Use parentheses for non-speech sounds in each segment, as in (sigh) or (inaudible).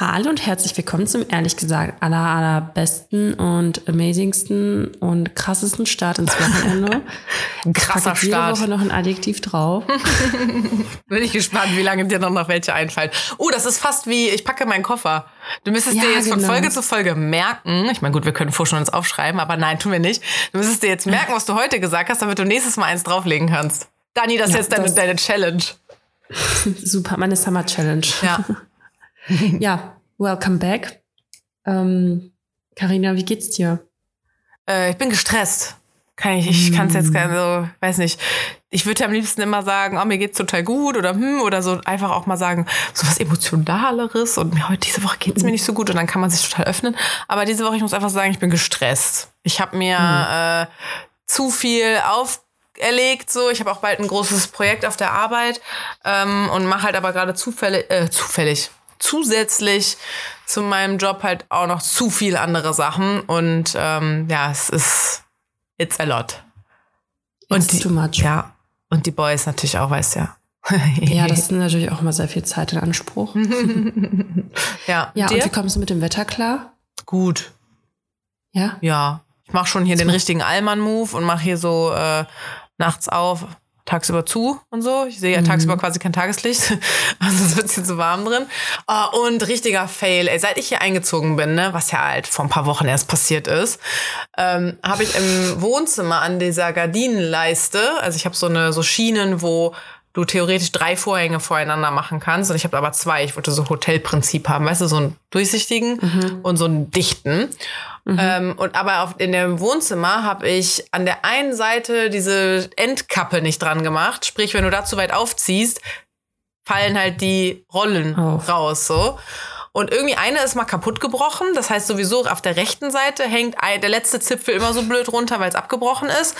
Hallo und herzlich willkommen zum ehrlich gesagt aller, allerbesten und amazingsten und krassesten Start ins Wochenende. (laughs) Ein krasser jede Start. Woche noch ein Adjektiv drauf. (laughs) Bin ich gespannt, wie lange dir noch, noch welche einfallen. Oh, das ist fast wie, ich packe meinen Koffer. Du müsstest Ja, dir jetzt von genau. Folge zu Folge merken. Ich meine, gut, wir können vorher schon uns aufschreiben, aber nein, tun wir nicht. Du müsstest dir jetzt merken, was du heute gesagt hast, damit du nächstes Mal eins drauflegen kannst. Dani, das ist Ja, jetzt deine, das- deine Challenge. (laughs) Super, meine Summer Challenge. Ja. (laughs) Ja, welcome back. Ähm, Carina, wie geht's dir? Äh, ich bin gestresst. Kann ich, ich kann es jetzt gar so, weiß nicht. Ich würde am liebsten immer sagen, oh, mir geht's total gut oder hm, oder so einfach auch mal sagen, so was Emotionaleres und mir heute diese Woche geht's mir nicht so gut und dann kann man sich total öffnen. Aber diese Woche, ich muss einfach sagen, ich bin gestresst. Ich habe mir äh, zu viel auferlegt, so. Ich habe auch bald ein großes Projekt auf der Arbeit ähm, und mache halt aber gerade zufällig, äh, zufällig, zusätzlich zu meinem Job halt auch noch zu viel andere Sachen und ähm, ja, es ist it's a lot. It's Und die, too much. ja, und die Boys natürlich auch, weißt du ja. (laughs) Ja, das (laughs) nimmt natürlich auch mal sehr viel Zeit in Anspruch. (laughs) ja, Ja, dir? und wie kommst du mit dem Wetter klar? gut. Ja? Ja, ich mache schon hier den richtigen Allmann-Move und mache hier so äh, nachts auf, tagsüber zu und so. Ich sehe ja tagsüber quasi kein Tageslicht, (laughs) also es wird hier zu warm drin. Oh, und richtiger Fail, ey, seit ich hier eingezogen bin, ne, was ja halt vor ein paar Wochen erst passiert ist, ähm, habe ich im Wohnzimmer an dieser Gardinenleiste, also ich habe so eine so Schienen, wo du theoretisch drei Vorhänge voreinander machen kannst. Und ich habe aber zwei. Ich wollte so Hotelprinzip haben, weißt du, so einen durchsichtigen und so einen dichten. Ähm, und aber auf, in dem Wohnzimmer habe ich an der einen Seite diese Endkappe nicht dran gemacht. Sprich, wenn du da zu weit aufziehst, fallen halt die Rollen Auf. raus, so. Und irgendwie eine ist mal kaputt gebrochen. Das heißt sowieso auf der rechten Seite hängt der letzte Zipfel immer so blöd runter, weil es abgebrochen ist.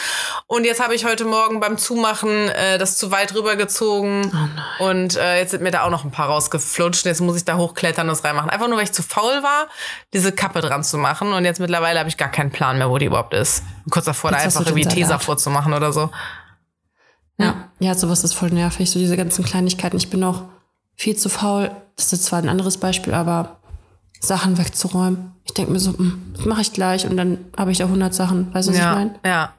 Und jetzt habe ich heute Morgen beim Zumachen äh, das zu weit rübergezogen. und äh, jetzt sind mir da auch noch ein paar rausgeflutscht. Jetzt muss ich da hochklettern und das reinmachen. Einfach nur, weil ich zu faul war, diese Kappe dran zu machen. Und jetzt mittlerweile habe ich gar keinen Plan mehr, wo die überhaupt ist. Kurz davor, da Jetzt hast einfach irgendwie Tesa vorzumachen oder so. Ja. Ja, sowas ist voll nervig, so diese ganzen Kleinigkeiten. Ich bin auch viel zu faul. Das ist zwar ein anderes Beispiel, aber Sachen wegzuräumen. Ich denke mir so, hm, das mache ich gleich und dann habe ich da 100 Sachen. Weißt du, was ich Ja, meine? ja.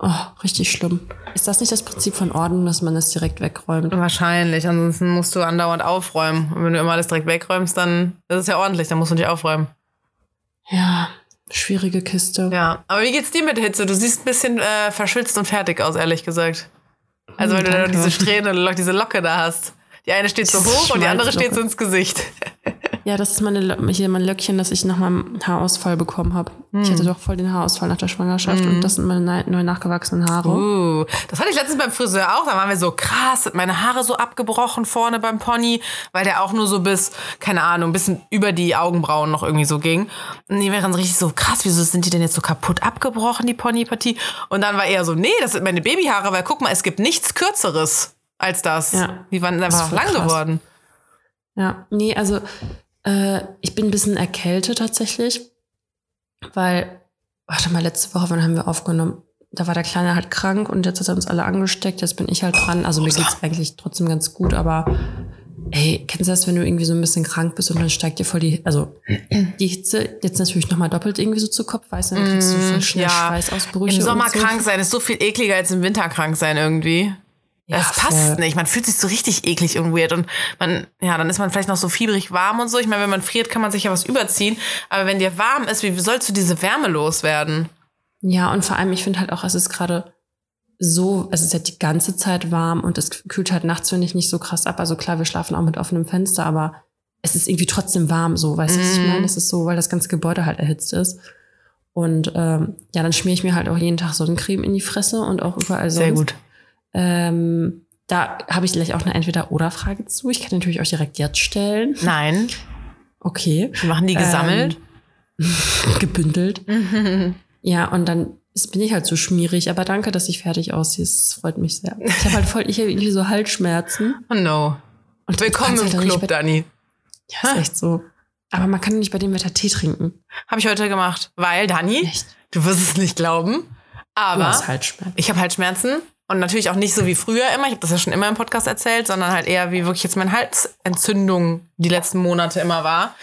Oh, richtig schlimm. Ist das nicht das Prinzip von Ordnung, dass man das direkt wegräumt? Wahrscheinlich, ansonsten musst du andauernd aufräumen. Und wenn du immer alles direkt wegräumst, dann ist es ja ordentlich, dann musst du nicht aufräumen. Ja, schwierige Kiste. Ja, aber wie geht's dir mit Hitze? Du siehst ein bisschen äh, verschwitzt und fertig aus, ehrlich gesagt. Also weil du da danke. diese Strähne, oder diese Locke da hast. Die eine steht so hoch und die andere steht so ins Gesicht. Ja, das ist meine, hier mein Löckchen, das ich nach meinem Haarausfall bekommen habe. Ich hatte doch voll den Haarausfall nach der Schwangerschaft und das sind meine neu nachgewachsenen Haare. Uh, das hatte ich letztens beim Friseur auch. Da waren wir so krass, sind meine Haare so abgebrochen vorne beim Pony, weil der auch nur so bis, keine Ahnung, ein bisschen über die Augenbrauen noch irgendwie so ging. Und die waren so richtig so krass, wieso sind die denn jetzt so kaputt abgebrochen, die Ponypartie? Und dann war er so, nee, das sind meine Babyhaare, weil guck mal, es gibt nichts Kürzeres als das. Ja. Die waren einfach lang krass. geworden. Ja, nee, also äh, ich bin ein bisschen erkältet tatsächlich, weil, warte mal, letzte Woche, wann haben wir aufgenommen? Da war der Kleine halt krank und jetzt hat er uns alle angesteckt, jetzt bin ich halt dran. Also mir geht's eigentlich trotzdem ganz gut, aber ey, kennst du das, wenn du irgendwie so ein bisschen krank bist und dann steigt dir voll die, also die Hitze jetzt natürlich nochmal doppelt irgendwie so zu Kopf, weißt du, dann kriegst du voll schnell ja. Schweißausbrüche. Im Sommer so. krank sein ist so viel ekliger als im Winter krank sein irgendwie. Ja, das passt voll. nicht. Man fühlt sich so richtig eklig und weird. Und man, ja, dann ist man vielleicht noch so fiebrig warm und so. Ich meine, wenn man friert, kann man sich ja was überziehen. Aber wenn dir warm ist, wie sollst du diese Wärme loswerden? Ja, und vor allem, ich finde halt auch, es ist gerade so, es ist halt die ganze Zeit warm und es kühlt halt nachts, finde ich, nicht so krass ab. Also klar, wir schlafen auch mit offenem Fenster, aber es ist irgendwie trotzdem warm so, weißt du, was ich Mhm. meine? Es ist so, weil das ganze Gebäude halt erhitzt ist. Und ähm, ja, dann schmiere ich mir halt auch jeden Tag Sonnencreme in die Fresse und auch überall sonst. Sehr gut. Ähm, da habe ich gleich auch eine Entweder-Oder-Frage zu. Ich kann natürlich auch direkt jetzt stellen. Nein, Okay. wir machen die gesammelt. (laughs) gebündelt. (laughs) Ja, und dann bin ich halt so schmierig, aber danke, dass ich fertig aussehe. Es freut mich sehr. Ich habe halt voll, ich habe irgendwie so Halsschmerzen. oh no. Und Willkommen im halt Club, bei- Dani. Ja, ist echt so. Aber man kann nicht bei dem Wetter Tee trinken. Habe ich heute gemacht. Weil, Dani, Echt? du wirst es nicht glauben, Du aber hast Halsschmerzen. ich habe Halsschmerzen Und natürlich auch nicht so wie früher immer, ich habe das ja schon immer im Podcast erzählt, sondern halt eher wie wirklich jetzt meine Halsentzündung die letzten Monate immer war.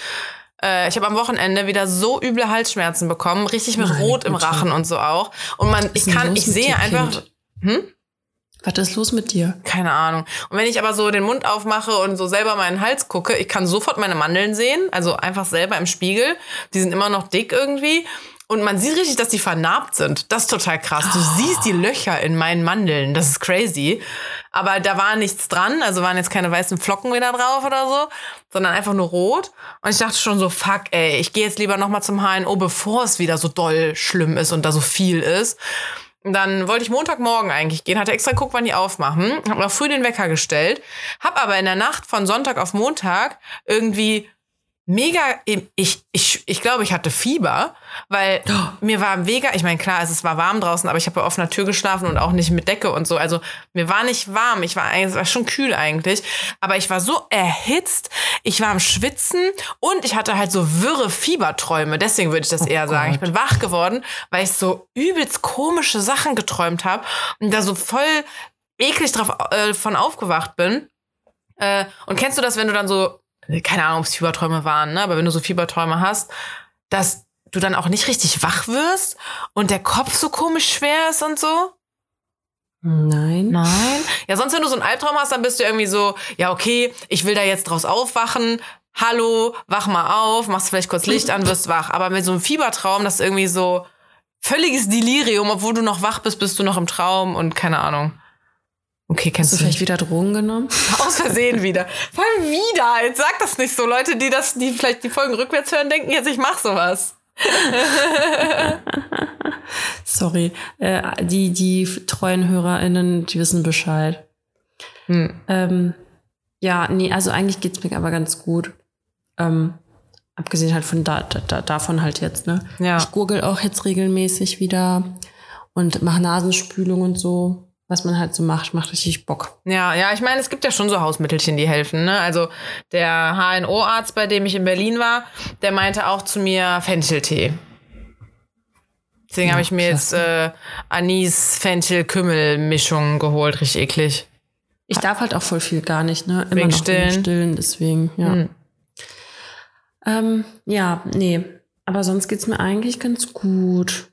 Äh, ich habe am Wochenende wieder so üble Halsschmerzen bekommen, richtig mit Meine Rot im. Rachen und so auch. Und man, ich kann, ich sehe einfach, Kind? hm? Was ist los mit dir? Keine Ahnung. Und wenn ich aber so den Mund aufmache und so selber meinen Hals gucke, ich kann sofort meine Mandeln sehen, also einfach selber im Spiegel. Die sind immer noch dick irgendwie. Und man sieht richtig, dass die vernarbt sind. Das ist total krass. Du siehst die Löcher in meinen Mandeln. Das ist crazy. Aber da war nichts dran. Also waren jetzt keine weißen Flocken wieder drauf oder so, sondern einfach nur rot. Und ich dachte schon so, fuck, ey, ich gehe jetzt lieber nochmal zum HNO, bevor es wieder so doll schlimm ist und da so viel ist. Und dann wollte ich Montagmorgen eigentlich gehen, hatte extra geguckt, wann die aufmachen, habe noch früh den Wecker gestellt, habe aber in der Nacht von Sonntag auf Montag irgendwie mega, ich, ich, ich glaube, ich hatte Fieber, weil mir war mega, ich meine, klar, es war warm draußen, aber ich habe bei offener Tür geschlafen und auch nicht mit Decke und so. Also mir war nicht warm, ich war eigentlich, es war schon kühl eigentlich, aber ich war so erhitzt, ich war am Schwitzen und ich hatte halt so wirre Fieberträume. Deswegen würde ich das eher sagen. Ich bin wach geworden, weil ich so übelst komische Sachen geträumt habe und da so voll eklig drauf äh, von aufgewacht bin. Äh, und kennst du das, wenn du dann so, keine Ahnung, ob es Fieberträume waren, ne? aber wenn du so Fieberträume hast, dass du dann auch nicht richtig wach wirst und der Kopf so komisch schwer ist und so? Nein. Nein. Ja, sonst, wenn du so einen Albtraum hast, dann bist du irgendwie so, ja, okay, ich will da jetzt draus aufwachen. Hallo, wach mal auf, machst vielleicht kurz Licht an, wirst wach. Aber mit so einem Fiebertraum, das ist irgendwie so völliges Delirium, obwohl du noch wach bist, bist du noch im Traum und keine Ahnung. Okay, Hast kennst du du vielleicht wieder Drogen genommen? (laughs) Aus Versehen wieder. Vor allem wieder. Jetzt sag das nicht so. Leute, die das, die vielleicht die Folgen rückwärts hören, denken jetzt, ich mach sowas. (laughs) Sorry. Äh, die, die treuen HörerInnen, die wissen Bescheid. Hm. Ähm, ja, nee, also eigentlich geht's mir aber ganz gut. Ähm, abgesehen halt von da, da, da, davon halt jetzt, ne? Ja. Ich gurgel auch jetzt regelmäßig wieder und mache Nasenspülung und so. Was man halt so macht, macht richtig Bock. Ja, ja, ich meine, es gibt ja schon so Hausmittelchen, die helfen. Ne? Also der HNO-Arzt, bei dem ich in Berlin war, der meinte auch zu mir Fencheltee. Deswegen Ja, habe ich mir jetzt äh, Anis-Fenchel-Kümmel-Mischung geholt, richtig eklig. Ich darf halt auch voll viel gar nicht, ne? Immer Wegen noch Stillen? wegen Stillen, deswegen, ja. Hm. Ähm, ja, nee. Aber sonst geht's mir eigentlich ganz gut.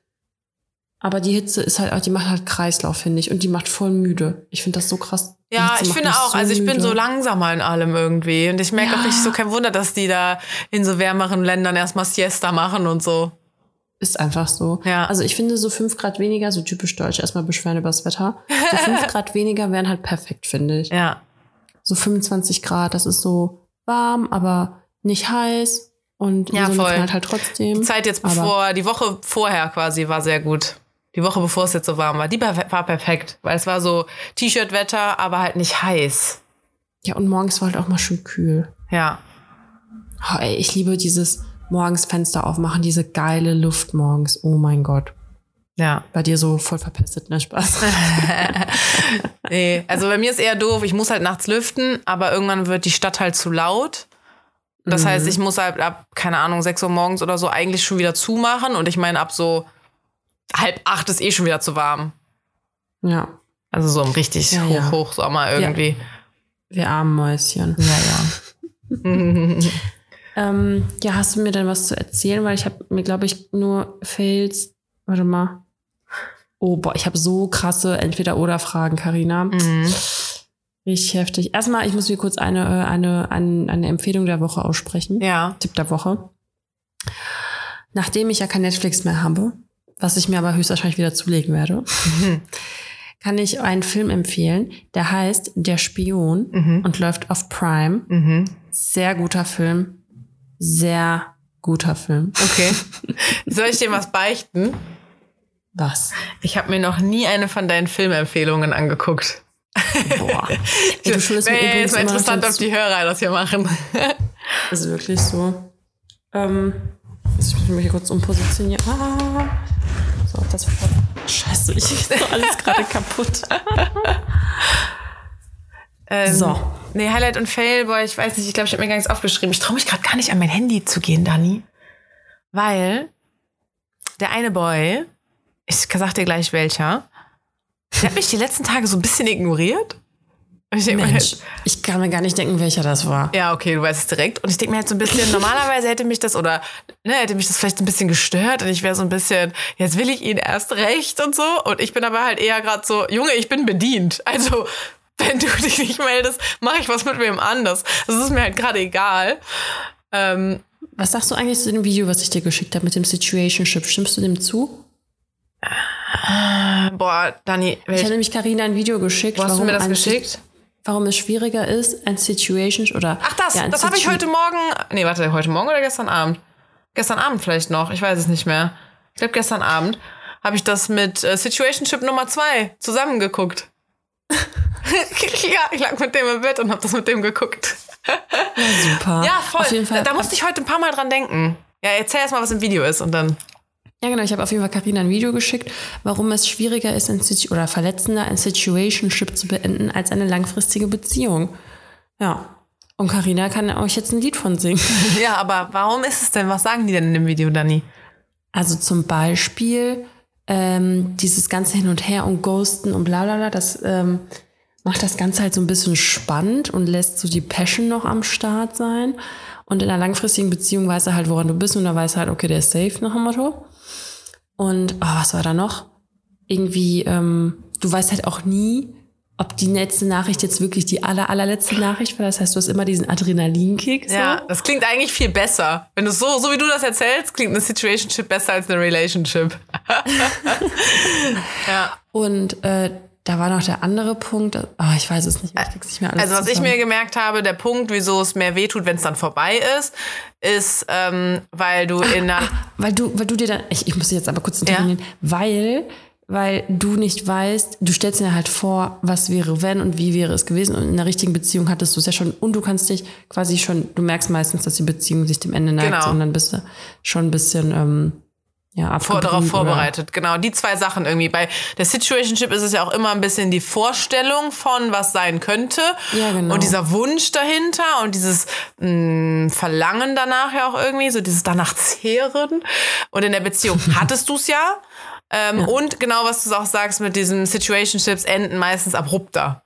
Aber die Hitze ist halt auch, die macht halt Kreislauf, finde ich. Und die macht voll müde. Ich finde das so krass. Ja, ich finde auch. also ich bin müde. so langsamer in allem irgendwie. Und ich merke auch Ja. richtig so kein Wunder, dass die da in so wärmeren Ländern erstmal Siesta machen und so. Ist einfach so. Ja. Also ich finde so fünf Grad weniger, so typisch deutsch, erstmal beschweren über das Wetter. So (laughs) fünf Grad weniger wären halt perfekt, finde ich. Ja. So 25 Grad, das ist so warm, aber nicht heiß. Und die Ja, voll. knallt halt trotzdem. Die Zeit jetzt Aber- bevor, die Woche vorher quasi war sehr gut. Die Woche bevor es jetzt so warm war, die war perfekt, weil es war so T-Shirt-Wetter, aber halt nicht heiß. Ja, und morgens war halt auch mal schön kühl. Ja. Oh, ey, ich liebe dieses morgens Fenster aufmachen, diese geile Luft morgens. Oh mein Gott. Ja. Bei dir so voll verpestet, ne Spaß. (laughs) Nee, also bei mir ist eher doof, ich muss halt nachts lüften, aber irgendwann wird die Stadt halt zu laut. Das Mhm. heißt, ich muss halt ab, keine Ahnung, 6 Uhr morgens oder so eigentlich schon wieder zumachen und ich meine, ab so halb acht ist eh schon wieder zu warm. ja, Also so im richtig Ja, hoch, ja. Hochsommer irgendwie. wir armen Mäuschen. Naja. (laughs) (laughs) Ähm, ja, hast du mir denn was zu erzählen? Weil ich habe mir, glaube ich, nur Fails. Warte mal. Oh, boah, ich habe so krasse Entweder-Oder-Fragen, Karina. Mhm. Richtig heftig. Erstmal, ich muss mir kurz eine, äh, eine, eine, eine Empfehlung der Woche aussprechen. Ja. Tipp der Woche. Nachdem ich ja kein Netflix mehr habe, was ich mir aber höchstwahrscheinlich wieder zulegen werde, kann ich einen Film empfehlen, der heißt Der Spion Mhm. und läuft auf Prime. Mhm. Sehr guter Film. Sehr guter Film. Okay. (laughs) Soll ich dir was beichten? Was? Ich habe mir noch nie eine von deinen Filmempfehlungen angeguckt. Boah. Ey, (laughs) du schuldest mir übrigens jetzt mal interessant, ob die Hörer das hier machen. (laughs) Das ist wirklich so. Ähm, jetzt muss ich mich hier kurz umpositionieren. Ah. Das war. Scheiße, ich ist alles gerade kaputt. (laughs) Ähm, So. Nee, Highlight und Fail, boah, ich weiß nicht, ich glaube, ich habe mir gar nichts aufgeschrieben. Ich traue mich gerade gar nicht an mein Handy zu gehen, Dani. Weil der eine Boy, ich sag dir gleich welcher, Der hat mich die letzten Tage so ein bisschen ignoriert. Ich Mensch, halt, ich kann mir gar nicht denken, welcher das war. ja, okay, du weißt es direkt. Und ich denke mir halt so ein bisschen, (laughs) normalerweise hätte mich das oder ne, hätte mich das vielleicht ein bisschen gestört und ich wäre so ein bisschen, jetzt will ich ihn erst recht und so. Und ich bin aber halt eher gerade so, Junge, ich bin bedient. Also, (laughs) wenn du dich nicht meldest, mache ich was mit wem anders. Das ist mir halt gerade egal. Ähm, Was sagst du eigentlich zu dem Video, was ich dir geschickt habe mit dem Situationship? Stimmst du dem zu? boah, Dani, Ich habe nämlich Karina ein Video geschickt. wo hast du mir das geschickt? Warum es schwieriger ist, ein Situation oder. Ach, das, ja, das habe ich heute Morgen. Nee, warte, heute Morgen oder gestern Abend? Gestern Abend vielleicht noch, ich weiß es nicht mehr. Ich glaube, gestern Abend habe ich das mit äh, Situationship Nummer 2 zusammengeguckt. (laughs) ja, ich lag mit dem im Bett und habe das mit dem geguckt. Super. Ja, voll. Auf jeden Fall. Da musste ich heute ein paar Mal dran denken. Ja, erzähl erst mal, was im Video ist und dann. Ja, genau. Ich habe auf jeden Fall Karina ein Video geschickt, warum es schwieriger ist, oder verletzender ein Situationship zu beenden als eine langfristige Beziehung. Ja. Und Karina kann euch jetzt ein Lied von singen. (laughs) Ja, aber warum ist es denn? Was sagen die denn in dem Video, Dani? Also zum Beispiel ähm, dieses ganze Hin und Her und Ghosten und bla bla bla, das ähm, macht das Ganze halt so ein bisschen spannend und lässt so die Passion noch am Start sein. Und in einer langfristigen Beziehung weiß er halt, woran du bist und er weiß halt, okay, der ist safe nach dem Motto. Und oh, was war da noch? Irgendwie, ähm, du weißt halt auch nie, ob die letzte Nachricht jetzt wirklich die aller, allerletzte Nachricht war. Das heißt, du hast immer diesen Adrenalinkick. So. Ja, das klingt eigentlich viel besser. Wenn du so, so wie du das erzählst, klingt eine Situationship besser als eine Relationship. (laughs) ja. Und äh, da war noch der andere Punkt. Oh, ich weiß es nicht. Ich nicht mehr alles Also was ich zusammen. mir gemerkt habe, der Punkt, wieso es mehr wehtut, wenn es dann vorbei ist, ist, ähm, weil du in einer... Weil du, weil du dir dann, ich, ich muss jetzt aber kurz intervenieren, weil, weil du nicht weißt, du stellst dir halt vor, was wäre wenn und wie wäre es gewesen. Und in einer richtigen Beziehung hattest du es ja schon und du kannst dich quasi schon, du merkst meistens, dass die Beziehung sich dem Ende neigt Genau. und dann bist du schon ein bisschen ähm, ja, vor, darauf oder- vorbereitet. Genau, die zwei Sachen irgendwie. Bei der Situationship ist es ja auch immer ein bisschen die Vorstellung von, was sein könnte. Ja, genau. Und dieser Wunsch dahinter und dieses mh, Verlangen danach ja auch irgendwie, so dieses danach zehren. Und in der Beziehung (laughs) hattest du es ja. Ähm, Und genau, was du auch sagst mit diesen Situationships enden meistens abrupter.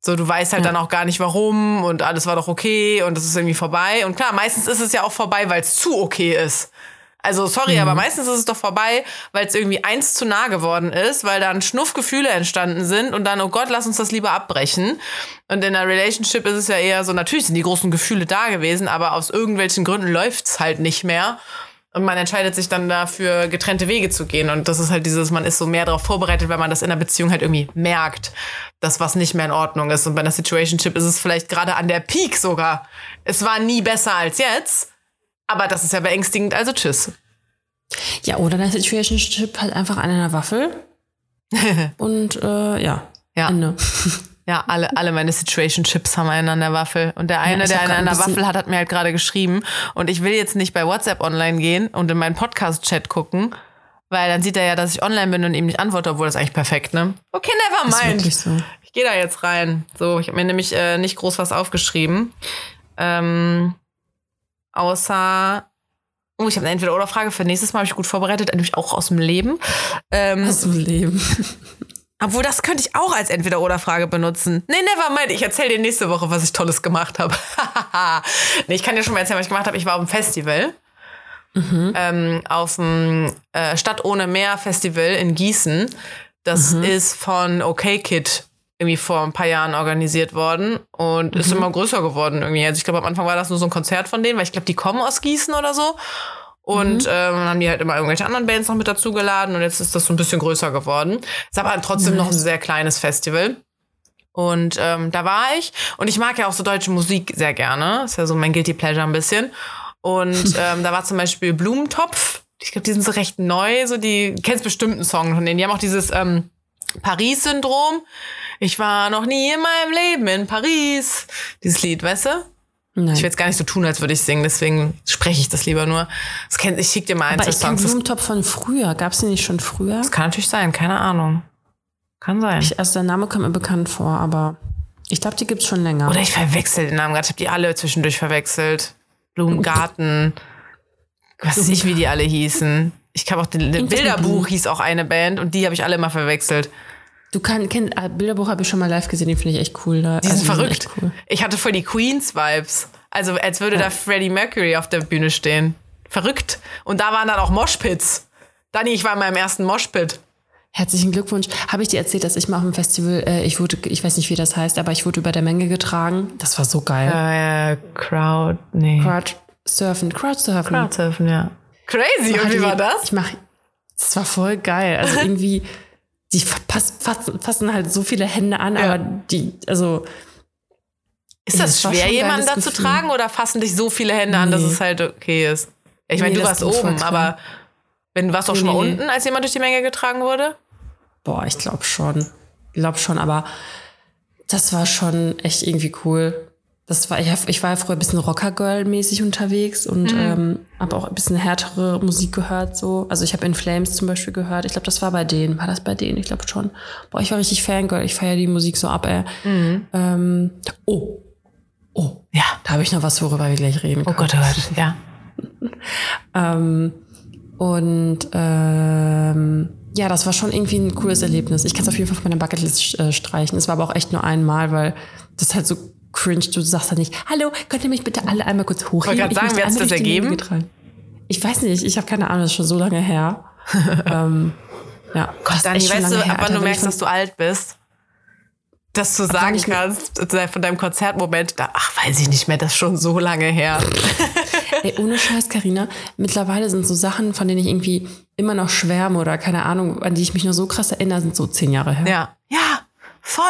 So, du weißt halt dann auch gar nicht warum und alles war doch okay und es ist irgendwie vorbei. Und klar, meistens ist es ja auch vorbei, weil es zu okay ist. Also sorry, Mhm. aber meistens ist es doch vorbei, weil es irgendwie eins zu nah geworden ist, weil dann Schnuffgefühle entstanden sind und dann, oh Gott, lass uns das lieber abbrechen. Und in einer Relationship ist es ja eher so, natürlich sind die großen Gefühle da gewesen, aber aus irgendwelchen Gründen läuft's halt nicht mehr. Und man entscheidet sich dann dafür, getrennte Wege zu gehen. Und das ist halt dieses, man ist so mehr darauf vorbereitet, weil man das in der Beziehung halt irgendwie merkt, dass was nicht mehr in Ordnung ist. Und bei einer Situationship ist es vielleicht gerade an der Peak sogar. Es war nie besser als jetzt. Aber das ist ja beängstigend, also tschüss. Ja, oder der Situationship halt einfach an einer Waffel. (laughs) und äh, ja, Ja. Ende. Ja, alle, alle meine Situationships haben einen an der Waffel. Und der eine, ich der einen an ein der bisschen- Waffel hat, hat mir halt gerade geschrieben. Und ich will jetzt nicht bei WhatsApp online gehen und in meinen Podcast-Chat gucken, weil dann sieht er ja, dass ich online bin und ihm nicht antworte, obwohl das ist eigentlich perfekt, ne? Okay, never Ist mind. wirklich so. Ich gehe da jetzt rein. So, ich habe mir nämlich äh, nicht groß was aufgeschrieben. Ähm, außer. Oh, ich habe eine Entweder-Oder-Frage für nächstes Mal, habe ich gut vorbereitet, nämlich auch aus dem Leben. Ähm, Aus dem Leben. (laughs) obwohl, das könnte ich auch als Entweder-Oder-Frage benutzen. Nee, never mind. Ich erzähle dir nächste Woche, was ich Tolles gemacht habe. (laughs) nee, ich kann dir schon mal erzählen, was ich gemacht habe. Ich war auf dem Festival. Ähm, auf dem äh, Stadt ohne Meer Festival in Gießen. Das ist von OK Kid irgendwie vor ein paar Jahren organisiert worden und ist immer größer geworden irgendwie. Also ich glaube, am Anfang war das nur so ein Konzert von denen, weil ich glaube, die kommen aus Gießen oder so. Und ähm, dann haben die halt immer irgendwelche anderen Bands noch mit dazu geladen und jetzt ist das so ein bisschen größer geworden. Ist aber trotzdem noch ein sehr kleines Festival. Und ähm, da war ich. Und ich mag ja auch so deutsche Musik sehr gerne. Ist ja so mein Guilty Pleasure ein bisschen. Und (laughs) ähm, da war zum Beispiel Blumentopf. Ich glaube, die sind so recht neu. So die kennst bestimmt einen Song von denen. Die haben auch dieses ähm, Paris-Syndrom. Ich war noch nie in meinem Leben in Paris. Dieses Lied, weißt du? Nein. Ich will jetzt gar nicht so tun, als würde ich singen, deswegen spreche ich das lieber nur. Das kennt, ich schick dir mal ein, Aber zwei Songs. Das, Blumentopf von früher. Gab es den nicht schon früher? das kann natürlich sein, keine Ahnung. Kann sein. Ich, also der Name kommt mir bekannt vor, aber ich glaube, die gibt's schon länger. Oder ich verwechsel den Namen gerade. Ich habe die alle zwischendurch verwechselt. Blumengarten. Was (laughs) weiß ich, wie die alle hießen. Ich habe auch den mit Bilderbuch hieß auch eine Band und die habe ich alle immer verwechselt. Du kannst, kenn, äh, Bilderbuch habe ich schon mal live gesehen, den finde ich echt cool. Da. Die sind Also, verrückt. echt Cool. Ich hatte voll die Queens-Vibes. Also als würde da Freddie Mercury auf der Bühne stehen. Verrückt. Und da waren dann auch Moshpits. Dani, ich war in meinem ersten Moshpit. Herzlichen Glückwunsch. Habe ich dir erzählt, dass ich mal auf dem Festival, äh, ich wurde, ich weiß nicht, wie das heißt, aber ich wurde über der Menge getragen. Das war so geil. Äh, Crowd, nee. Crowdsurfen, Crowdsurfen. Crowdsurfen, ja. Crazy, und wie war das? Ich mach, das war voll geil. Also (laughs) irgendwie, die fass, fassen, fassen halt so viele Hände an, Ja. aber die, also Ist das Das schwer, jemanden da zu tragen oder fassen dich so viele Hände an, dass Nee. es halt okay ist? Ich meine, Nee, du warst oben, aber wenn warst du auch Nee, schon mal nee, nee. unten, als jemand durch die Menge getragen wurde? boah, ich glaube schon. Ich glaube schon, aber das war schon echt irgendwie cool. Das war, ich, ich war ja früher ein bisschen Rocker-Girl-mäßig unterwegs und Mhm. ähm, habe auch ein bisschen härtere Musik gehört. so. Also ich habe In Flames zum Beispiel gehört. Ich glaube, das war bei denen. War das bei denen? Ich glaube schon. Boah, ich war richtig Fangirl. Ich feiere die Musik so ab, ey. Mhm. Ähm, oh, oh, Ja. da habe ich noch was, worüber wir gleich reden Oh können. Gott, oh Gott, ja. (laughs) Ähm, und ähm, ja, das war schon irgendwie ein cooles Erlebnis. Ich kann es auf jeden Fall auf meiner Bucketlist äh, streichen. Es war aber auch echt nur einmal, weil das halt so cringe. Du sagst dann nicht, hallo, könnt ihr mich bitte alle einmal kurz hochheben? Ich sagen, möchte wie hat's einmal das ergeben? getragen." Ich weiß nicht, ich habe keine Ahnung, das ist schon so lange her. (laughs) ähm, ja, Gott, Dani, weißt du, ab wann du merkst, dass du alt bist? Dass du sagen kannst, von deinem Konzertmoment, da, ach, weiß ich nicht mehr, das ist schon so lange her. (laughs) Ey, ohne Scheiß, Karina. Mittlerweile sind so Sachen, von denen ich irgendwie immer noch schwärme oder keine Ahnung, an die ich mich nur so krass erinnere, sind so zehn Jahre her. Ja, ja, voll.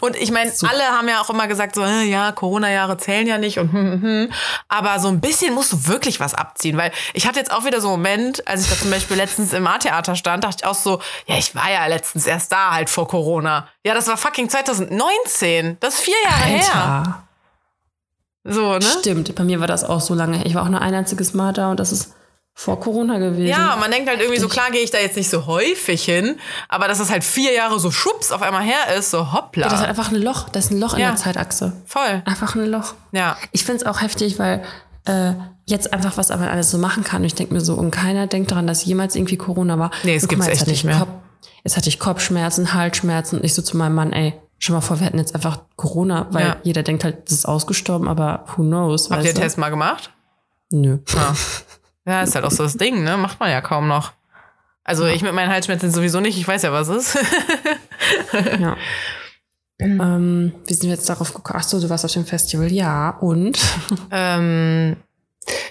Und ich meine, alle haben ja auch immer gesagt, so, äh, ja, Corona-Jahre zählen ja nicht und hm, hm, hm. Aber so ein bisschen musst du wirklich was abziehen, weil ich hatte jetzt auch wieder so einen Moment, als ich da zum Beispiel letztens im A-Theater stand, dachte ich auch so, ja, ich war ja letztens erst da halt vor Corona. Ja, das war fucking 2019. Das ist vier Jahre her. Alter. So, ne? Stimmt, bei mir war das auch so lange. her. Ich war auch nur ein einziges Mal da und das ist vor Corona gewesen. Ja, man denkt halt irgendwie so, klar gehe ich da jetzt nicht so häufig hin, aber dass es halt vier Jahre so schwupps auf einmal her ist, so hoppla. Das ist einfach ein Loch. Das ist ein Loch in Ja. der Zeitachse. Voll. Einfach ein Loch. Ja. Ich finde es auch heftig, weil äh, jetzt einfach, was man alles so machen kann. Und ich denke mir so, und keiner denkt daran, dass jemals irgendwie Corona war. Nee, es mal, jetzt echt nicht ich mehr. Kopf, jetzt hatte ich Kopfschmerzen, Halsschmerzen. Und ich so zu meinem Mann, ey, schon mal vor, wir hatten jetzt einfach Corona, weil Ja. jeder denkt halt, das ist ausgestorben, aber who knows, Habt ihr den? Test mal gemacht? Nö. Ja. (laughs) ja, ist halt auch so das Ding, ne? Macht man ja kaum noch. Also ich mit meinen Halsschmerzen sowieso nicht, ich weiß ja, was es ist. Ja. (laughs) ähm, wie sind wir jetzt darauf gekommen? Ach so, du warst auf dem Festival. Ja, und? (laughs) ähm,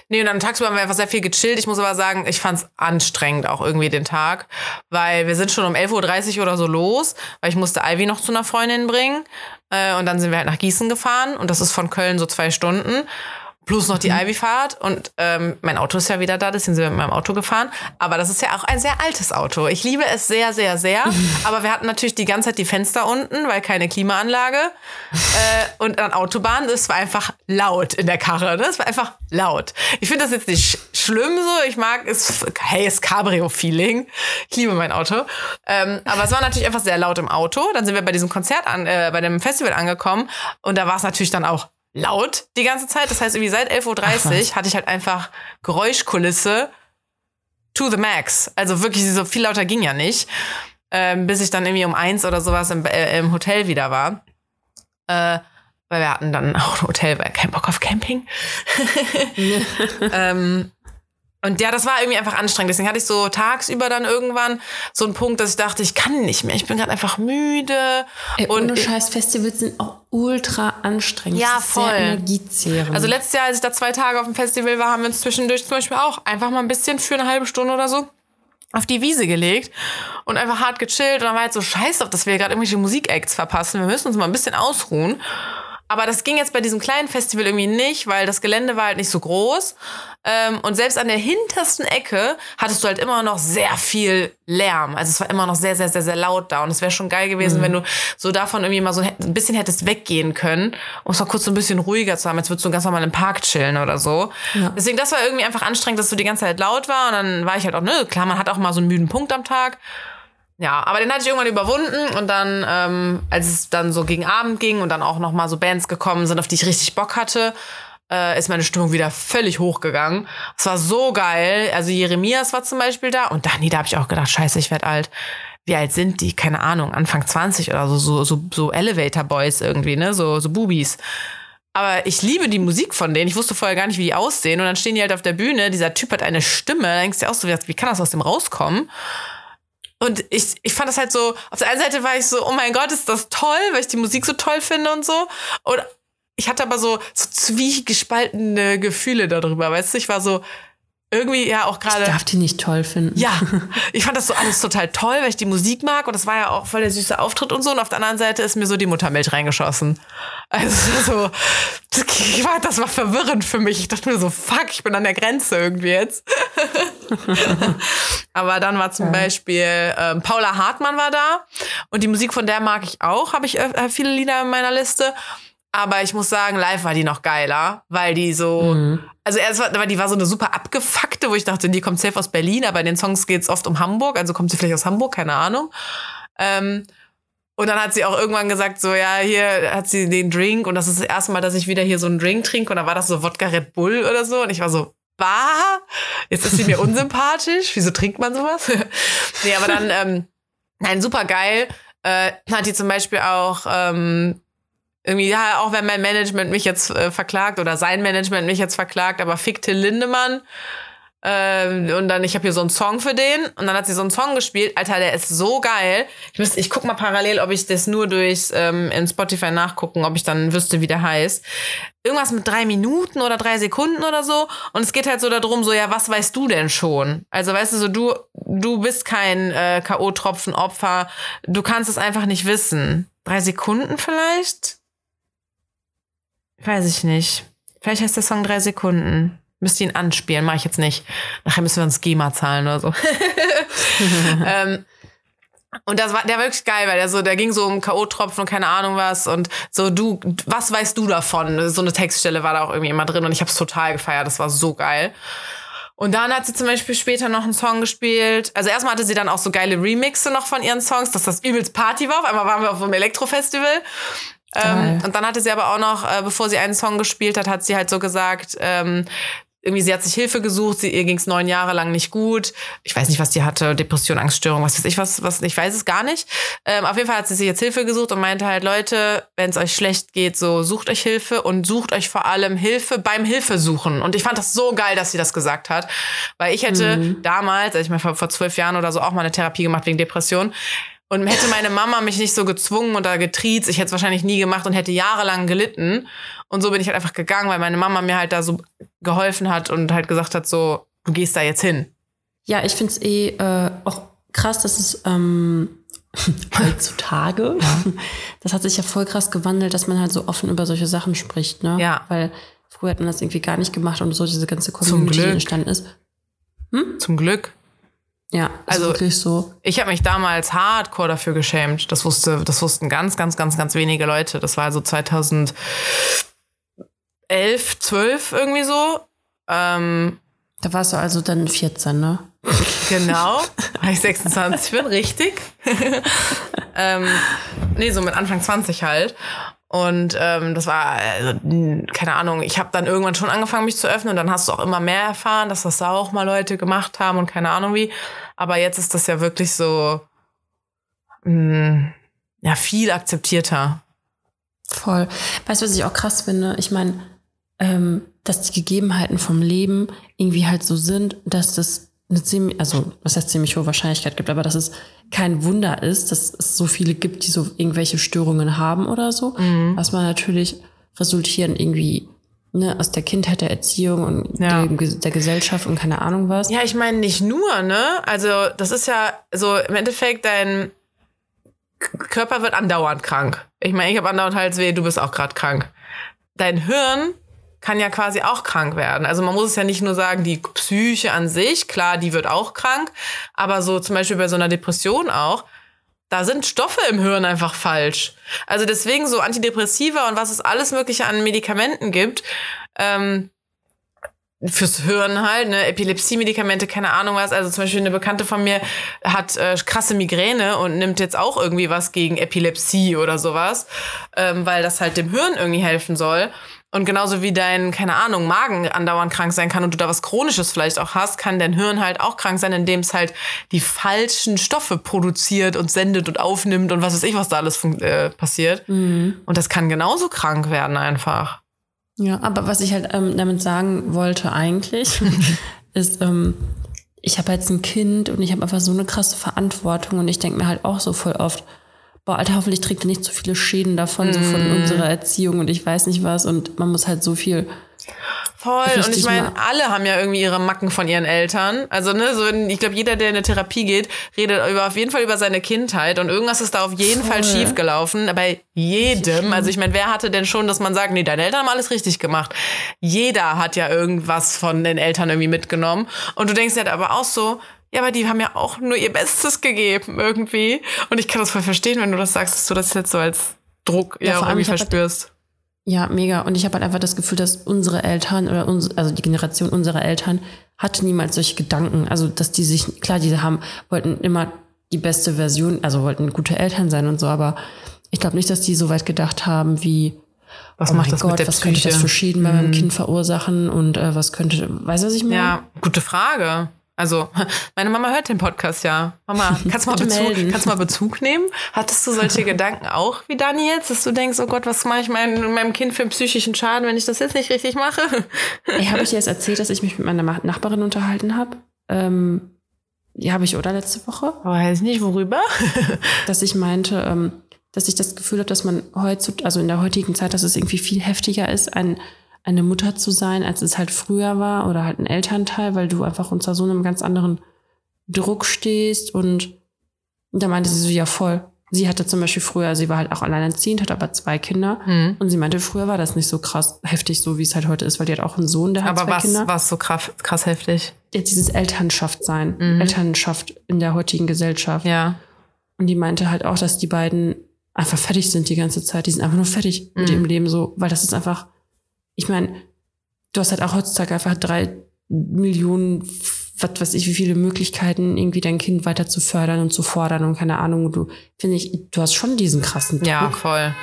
nee, und dann tagsüber haben wir einfach sehr viel gechillt. Ich muss aber sagen, ich fand's anstrengend auch irgendwie den Tag, weil wir sind schon um 11.30 Uhr oder so los, weil ich musste Ivy noch zu einer Freundin bringen. Äh, und dann sind wir halt nach Gießen gefahren und das ist von Köln so zwei Stunden. Plus noch die Ivy-Fahrt und ähm, mein Auto ist ja wieder da, deswegen sind wir mit meinem Auto gefahren. Aber das ist ja auch ein sehr altes Auto. Ich liebe es sehr, sehr, sehr. (laughs) Aber wir hatten natürlich die ganze Zeit die Fenster unten, weil keine Klimaanlage. äh, und an Autobahn, das war einfach laut in der Karre. Ne? Das war einfach laut. Ich finde das jetzt nicht sch schlimm so. Ich mag es, hey, es Cabrio-Feeling. Ich liebe mein Auto. Ähm, aber es war natürlich einfach sehr laut im Auto. Dann sind wir bei diesem Konzert an, äh, bei dem Festival angekommen. Und da war es natürlich dann auch laut die ganze Zeit. Das heißt, irgendwie seit 11.30 Uhr hatte ich halt einfach Geräuschkulisse to the max. Also wirklich, so viel lauter ging ja nicht. Ähm, bis ich dann irgendwie um eins oder sowas im, äh, im Hotel wieder war. Äh, weil wir hatten dann auch ein Hotel, weil kein Bock auf Camping. (laughs) (laughs) ähm, und ja, das war irgendwie einfach anstrengend. Deswegen hatte ich so tagsüber dann irgendwann so einen Punkt, dass ich dachte, ich kann nicht mehr. Ich bin gerade einfach müde. Ey, und ohne Scheiß, Festivals sind auch ultra anstrengend. Ja, voll. Energiezehrend. Also letztes Jahr, als ich da zwei Tage auf dem Festival war, haben wir uns zwischendurch zum Beispiel auch einfach mal ein bisschen für eine halbe Stunde oder so auf die Wiese gelegt und einfach hart gechillt. Und dann war halt so scheiß auf, dass wir gerade irgendwelche Musikacts verpassen. Wir müssen uns mal ein bisschen ausruhen. Aber das ging jetzt bei diesem kleinen Festival irgendwie nicht, weil das Gelände war halt nicht so groß. Ähm, und selbst an der hintersten Ecke hattest du halt immer noch sehr viel Lärm. Also es war immer noch sehr, sehr, sehr, sehr laut da. Und es wäre schon geil gewesen, wenn du so davon irgendwie mal so ein bisschen hättest weggehen können, um es mal kurz so ein bisschen ruhiger zu haben. Jetzt würdest du ganz normal im Park chillen oder so. Ja. Deswegen, das war irgendwie einfach anstrengend, dass so die ganze Zeit laut war. Und dann war ich halt auch, ne, klar, man hat auch mal so einen müden Punkt am Tag. Ja, aber den hatte ich irgendwann überwunden und dann, ähm, als es dann so gegen Abend ging und dann auch noch mal so Bands gekommen sind, auf die ich richtig Bock hatte, äh, ist meine Stimmung wieder völlig hochgegangen. Es war so geil. Also Jeremias war zum Beispiel da und Dani, da habe ich auch gedacht, scheiße, ich werd alt. wie alt sind die? Keine Ahnung, Anfang 20 oder so, so, so, so Elevator Boys irgendwie, ne? So, so Bubis. Aber ich liebe die Musik von denen. Ich wusste vorher gar nicht, wie die aussehen. Und dann stehen die halt auf der Bühne. Dieser Typ hat eine Stimme. Da denkst du dir auch so, wie kann das aus dem rauskommen? Und ich, ich fand das halt so, auf der einen Seite war ich so, oh mein Gott, ist das toll, weil ich die Musik so toll finde und so. Und ich hatte aber so, so zwiegespaltene Gefühle darüber, weißt du? Ich war so, irgendwie ja auch gerade. Ich darf die nicht toll finden. Ja, (laughs) ich fand das so alles total toll, weil ich die Musik mag und das war ja auch voll der süße Auftritt und so. Und auf der anderen Seite ist mir so die Muttermilch reingeschossen. Also so, das war verwirrend für mich. Ich dachte mir so, fuck, ich bin an der Grenze irgendwie jetzt. (laughs) Aber dann war zum ja. Beispiel ähm, Paula Hartmann war da und die Musik von der mag ich auch, habe ich äh, viele Lieder in meiner Liste. Aber ich muss sagen, live war die noch geiler, weil die so, mhm. also erst war, die war so eine super abgefuckte, wo ich dachte, die kommt safe aus Berlin, aber in den Songs geht's oft um Hamburg, also kommt sie vielleicht aus Hamburg, keine Ahnung. Ähm, und dann hat sie auch irgendwann gesagt, so, ja, hier hat sie den Drink und das ist das erste Mal, dass ich wieder hier so einen Drink trinke und dann war das so Wodka Red Bull oder so und ich war so, bah, jetzt ist sie mir unsympathisch, (laughs) wieso trinkt man sowas? (laughs) nee, aber dann, ähm, nein, super geil, äh, hat die zum Beispiel auch, ähm, irgendwie, ja, auch wenn mein Management mich jetzt äh, verklagt oder sein Management mich jetzt verklagt, aber fick Till Lindemann. Ähm, und dann, ich habe hier so einen Song für den und dann hat sie so einen Song gespielt. Alter, der ist so geil. Ich, müsste, ich guck mal parallel, ob ich das nur durch ähm, in Spotify nachgucken, ob ich dann wüsste, wie der heißt. Irgendwas mit drei Minuten oder drei Sekunden oder so. Und es geht halt so darum, so, ja, was weißt du denn schon? Also, weißt du, so, du, du bist kein äh, K.O.-Tropfen-Opfer. Du kannst es einfach nicht wissen. Drei Sekunden vielleicht? Weiß ich nicht. Vielleicht heißt der Song drei Sekunden. Müsst ihr ihn anspielen, mache ich jetzt nicht. Nachher müssen wir uns GEMA zahlen oder so. (laughs) ähm, und das war der war wirklich geil, weil der so, der ging so um K.O.-Tropfen und keine Ahnung was und so, du, was weißt du davon? So eine Textstelle war da auch irgendwie immer drin und ich habe es total gefeiert, das war so geil. Und dann hat sie zum Beispiel später noch einen Song gespielt. Also erstmal hatte sie dann auch so geile Remixe noch von ihren Songs, dass das übelst Party war. Auf einmal waren wir auf einem Elektrofestival. Ähm, und dann hatte sie aber auch noch, äh, bevor sie einen Song gespielt hat, hat sie halt so gesagt, ähm, irgendwie, sie hat sich Hilfe gesucht, sie, ihr ging es neun Jahre lang nicht gut. Ich weiß nicht, was die hatte, Depression, Angststörung, was weiß ich, was, was, ich weiß es gar nicht. Ähm, auf jeden Fall hat sie sich jetzt Hilfe gesucht und meinte halt, Leute, wenn es euch schlecht geht, so sucht euch Hilfe und sucht euch vor allem Hilfe beim Hilfesuchen. Und ich fand das so geil, dass sie das gesagt hat. Weil ich hätte mhm. damals, also ich meine, vor, vor zwölf Jahren oder so auch mal eine Therapie gemacht wegen Depression. Und hätte meine Mama mich nicht so gezwungen oder getriezt, ich hätte es wahrscheinlich nie gemacht und hätte jahrelang gelitten. Und so bin ich halt einfach gegangen, weil meine Mama mir halt da so geholfen hat und halt gesagt hat, so, du gehst da jetzt hin. Ja, ich finde es eh äh, auch krass, dass es ähm, (laughs) heutzutage, das hat sich ja voll krass gewandelt, dass man halt so offen über solche Sachen spricht, ne? Ja. Weil früher hat man das irgendwie gar nicht gemacht und so diese ganze Community entstanden ist. Hm? Zum Glück. Ja, also wirklich so. Ich habe mich damals hardcore dafür geschämt. Das wusste, das wussten ganz, ganz, ganz, ganz wenige Leute. Das war also 2011, 12 irgendwie so. Ähm, da warst du also dann 14, ne? Genau, (laughs) weil ich 26 bin, richtig. (laughs) ähm, nee, so mit Anfang 20 halt. Und ähm, das war, also, keine Ahnung, ich habe dann irgendwann schon angefangen, mich zu öffnen und dann hast du auch immer mehr erfahren, dass das da auch mal Leute gemacht haben und keine Ahnung wie. Aber jetzt ist das ja wirklich so, mh, mm, ja, viel akzeptierter. Voll. Weißt du, was ich auch krass finde? Ich meine, ähm, dass die Gegebenheiten vom Leben irgendwie halt so sind, dass das eine ziemlich, also was heißt ziemlich hohe Wahrscheinlichkeit gibt, aber dass es kein Wunder ist, dass es so viele gibt, die so irgendwelche Störungen haben oder so, mhm. was man natürlich resultieren irgendwie ne, aus der Kindheit, der Erziehung und ja. der, der, Gesellschaft und keine Ahnung was. Ja, ich meine nicht nur, ne? Also das ist ja so im Endeffekt dein Körper wird andauernd krank. Ich meine, ich habe andauernd Halsweh, du bist auch gerade krank. Dein Hirn kann ja quasi auch krank werden. Also man muss es ja nicht nur sagen, die Psyche an sich, klar, die wird auch krank, aber so zum Beispiel bei so einer Depression auch, da sind Stoffe im Hirn einfach falsch. Also deswegen so Antidepressiva und was es alles Mögliche an Medikamenten gibt, ähm, fürs Hirn halt, ne, Epilepsie-Medikamente, keine Ahnung was. Also zum Beispiel eine Bekannte von mir hat äh, krasse Migräne und nimmt jetzt auch irgendwie was gegen Epilepsie oder sowas, ähm, weil das halt dem Hirn irgendwie helfen soll. Und genauso wie dein, keine Ahnung, Magen andauernd krank sein kann und du da was Chronisches vielleicht auch hast, kann dein Hirn halt auch krank sein, indem es halt die falschen Stoffe produziert und sendet und aufnimmt und was weiß ich, was da alles äh, passiert. Mhm. Und das kann genauso krank werden einfach. Ja, aber was ich halt ähm, damit sagen wollte eigentlich, (laughs) ist, ähm, ich habe jetzt ein Kind und ich habe einfach so eine krasse Verantwortung und ich denke mir halt auch so voll oft, boah, Alter, hoffentlich trägt er nicht so viele Schäden davon, mm. so von mm. unserer Erziehung und ich weiß nicht was. Und man muss halt so viel. Voll. Und ich meine, alle haben ja irgendwie ihre Macken von ihren Eltern. Also, ne, so, ich glaube, jeder, der in eine Therapie geht, redet über, auf jeden Fall über seine Kindheit und irgendwas ist da auf jeden Voll. Fall schiefgelaufen. Bei jedem. Also, ich meine, wer hatte denn schon, dass man sagt, nee, deine Eltern haben alles richtig gemacht. Jeder hat ja irgendwas von den Eltern irgendwie mitgenommen. Und du denkst halt aber auch so, ja, aber die haben ja auch nur ihr Bestes gegeben irgendwie. Und ich kann das voll verstehen, wenn du das sagst, dass du das jetzt so als Druck ja, ja irgendwie halt verspürst. Halt, ja, mega. Und ich habe halt einfach das Gefühl, dass unsere Eltern oder uns, also die Generation unserer Eltern hatte niemals solche Gedanken. Also, dass die sich, klar, diese haben, wollten immer die beste Version, also wollten gute Eltern sein und so, aber ich glaube nicht, dass die so weit gedacht haben, wie, was oh macht das Gott, mit der was Psyche? könnte das für Schäden bei meinem mhm. Kind verursachen und äh, was könnte, weißt du, was ich meine? Ja, gute Frage. Also, (laughs) meine Mama hört den Podcast ja. Mama, (laughs) kannst du mal, Bezug, kannst mal Bezug nehmen? Hattest du solche (laughs) Gedanken auch wie Dani jetzt, dass du denkst, oh Gott, was mache ich mein, meinem Kind für einen psychischen Schaden, wenn ich das jetzt nicht richtig mache? Hey, habe ich dir jetzt erzählt, dass ich mich mit meiner Nachbarin unterhalten habe? Ähm, ja, habe ich, oder letzte Woche? Weiß nicht, worüber? dass ich meinte, ähm, dass ich das Gefühl habe, dass man heutzutage, also in der heutigen Zeit, dass es irgendwie viel heftiger ist, ein eine Mutter zu sein, als es halt früher war oder halt ein Elternteil, weil du einfach unter so einem ganz anderen Druck stehst und da meinte sie so, ja voll. Sie hatte zum Beispiel früher, sie war halt auch alleinerziehend, hat aber zwei Kinder. Mhm. Und sie meinte, früher war das nicht so krass heftig, so wie es halt heute ist, weil die hat auch einen Sohn, der hat aber zwei was, Kinder. Aber was so krass, krass heftig? Ja, dieses Elternschaft sein. Mhm. Elternschaft in der heutigen Gesellschaft. Ja. Und die meinte halt auch, dass die beiden einfach fertig sind die ganze Zeit. Die sind einfach nur fertig mhm. mit ihrem Leben so, weil das ist einfach, ich meine, du hast halt auch heutzutage einfach drei Millionen, was weiß ich, wie viele Möglichkeiten, irgendwie dein Kind weiter zu fördern und zu fordern und keine Ahnung. Du, finde ich, du hast schon diesen krassen Druck. Ja, voll.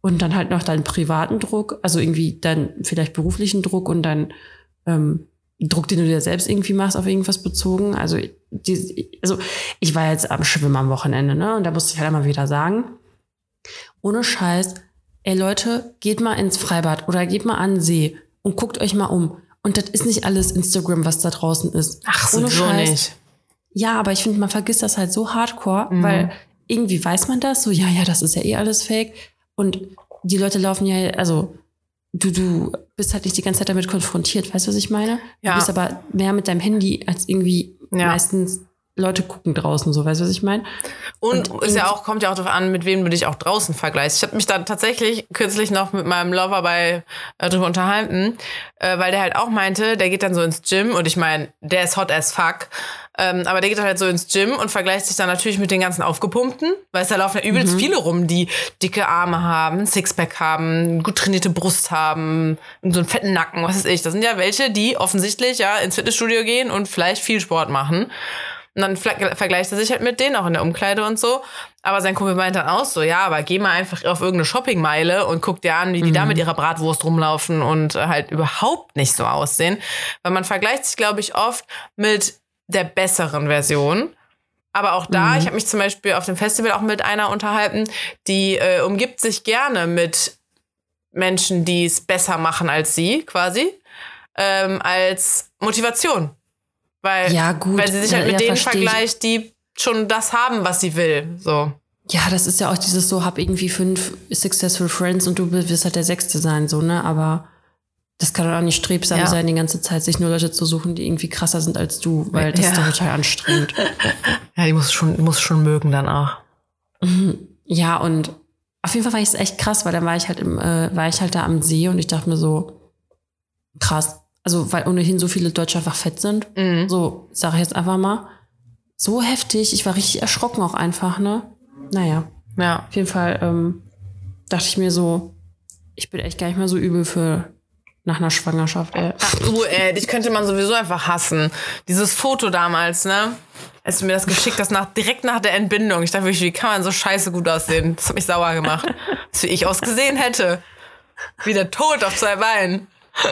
Und dann halt noch deinen privaten Druck, also irgendwie deinen vielleicht beruflichen Druck und deinen ähm, Druck, den du dir selbst irgendwie machst, auf irgendwas bezogen. Also, die, also ich war jetzt am Schwimmen am Wochenende, ne? Und da musste ich halt immer wieder sagen, ohne Scheiß, ey Leute, geht mal ins Freibad oder geht mal an den See und guckt euch mal um. Und das ist nicht alles Instagram, was da draußen ist. Ach, so nicht. Ja, aber ich finde, man vergisst das halt so hardcore, mhm. weil irgendwie weiß man das, so, ja, ja, das ist ja eh alles fake. Und die Leute laufen ja, also du, du bist halt nicht die ganze Zeit damit konfrontiert, weißt du, was ich meine? Ja. Du bist aber mehr mit deinem Handy als irgendwie ja. meistens Leute gucken draußen, so weißt du, was ich meine? Und, und ist ja auch, kommt ja auch darauf an, mit wem du dich auch draußen vergleichst. Ich habe mich da tatsächlich kürzlich noch mit meinem Lover bei äh, drüber unterhalten, äh, weil der halt auch meinte, der geht dann so ins Gym und ich meine, der ist hot as fuck. Ähm, aber der geht halt so ins Gym und vergleicht sich dann natürlich mit den ganzen Aufgepumpten, weil es da laufen ja übelst mhm. viele rum, die dicke Arme haben, Sixpack haben, gut trainierte Brust haben, so einen fetten Nacken, was weiß ich. Das sind ja welche, die offensichtlich ja ins Fitnessstudio gehen und vielleicht viel Sport machen. Und dann vergleicht er sich halt mit denen auch in der Umkleide und so. Aber sein Kumpel meint dann auch so, ja, aber geh mal einfach auf irgendeine Shoppingmeile und guck dir an, wie die mhm. da mit ihrer Bratwurst rumlaufen und halt überhaupt nicht so aussehen. Weil man vergleicht sich, glaube ich, oft mit der besseren Version. Aber auch da, mhm. ich habe mich zum Beispiel auf dem Festival auch mit einer unterhalten, die äh, umgibt sich gerne mit Menschen, die es besser machen als sie, quasi, ähm, als Motivation. Weil, ja, gut. weil sie sich halt mit denen vergleicht, die schon das haben, was sie will. So. Ja, das ist ja auch dieses so, hab irgendwie fünf Successful Friends und du wirst halt der Sechste sein, so, ne? Aber das kann doch auch nicht strebsam ja. sein, die ganze Zeit sich nur Leute zu suchen, die irgendwie krasser sind als du, weil das ja. ist doch total anstrengend. (laughs) Ja, die muss schon, muss schon mögen dann auch. Mhm. Ja, und auf jeden Fall war ich es echt krass, weil dann war ich halt im, äh, war ich halt da am See und ich dachte mir so, krass, also weil ohnehin so viele Deutsche einfach fett sind. Mhm. So, sage ich jetzt einfach mal. So heftig. Ich war richtig erschrocken auch einfach, ne? Naja. Ja. Auf jeden Fall ähm, dachte ich mir so, ich bin echt gar nicht mehr so übel für nach einer Schwangerschaft, ey. Ach du, ey, dich könnte man sowieso einfach hassen. Dieses Foto damals, ne? Als du mir das geschickt hast, nach, direkt nach der Entbindung. Ich dachte wirklich, wie kann man so scheiße gut aussehen? Das hat mich sauer gemacht. (laughs) Als wie ich ausgesehen hätte. Wieder tot auf zwei Beinen.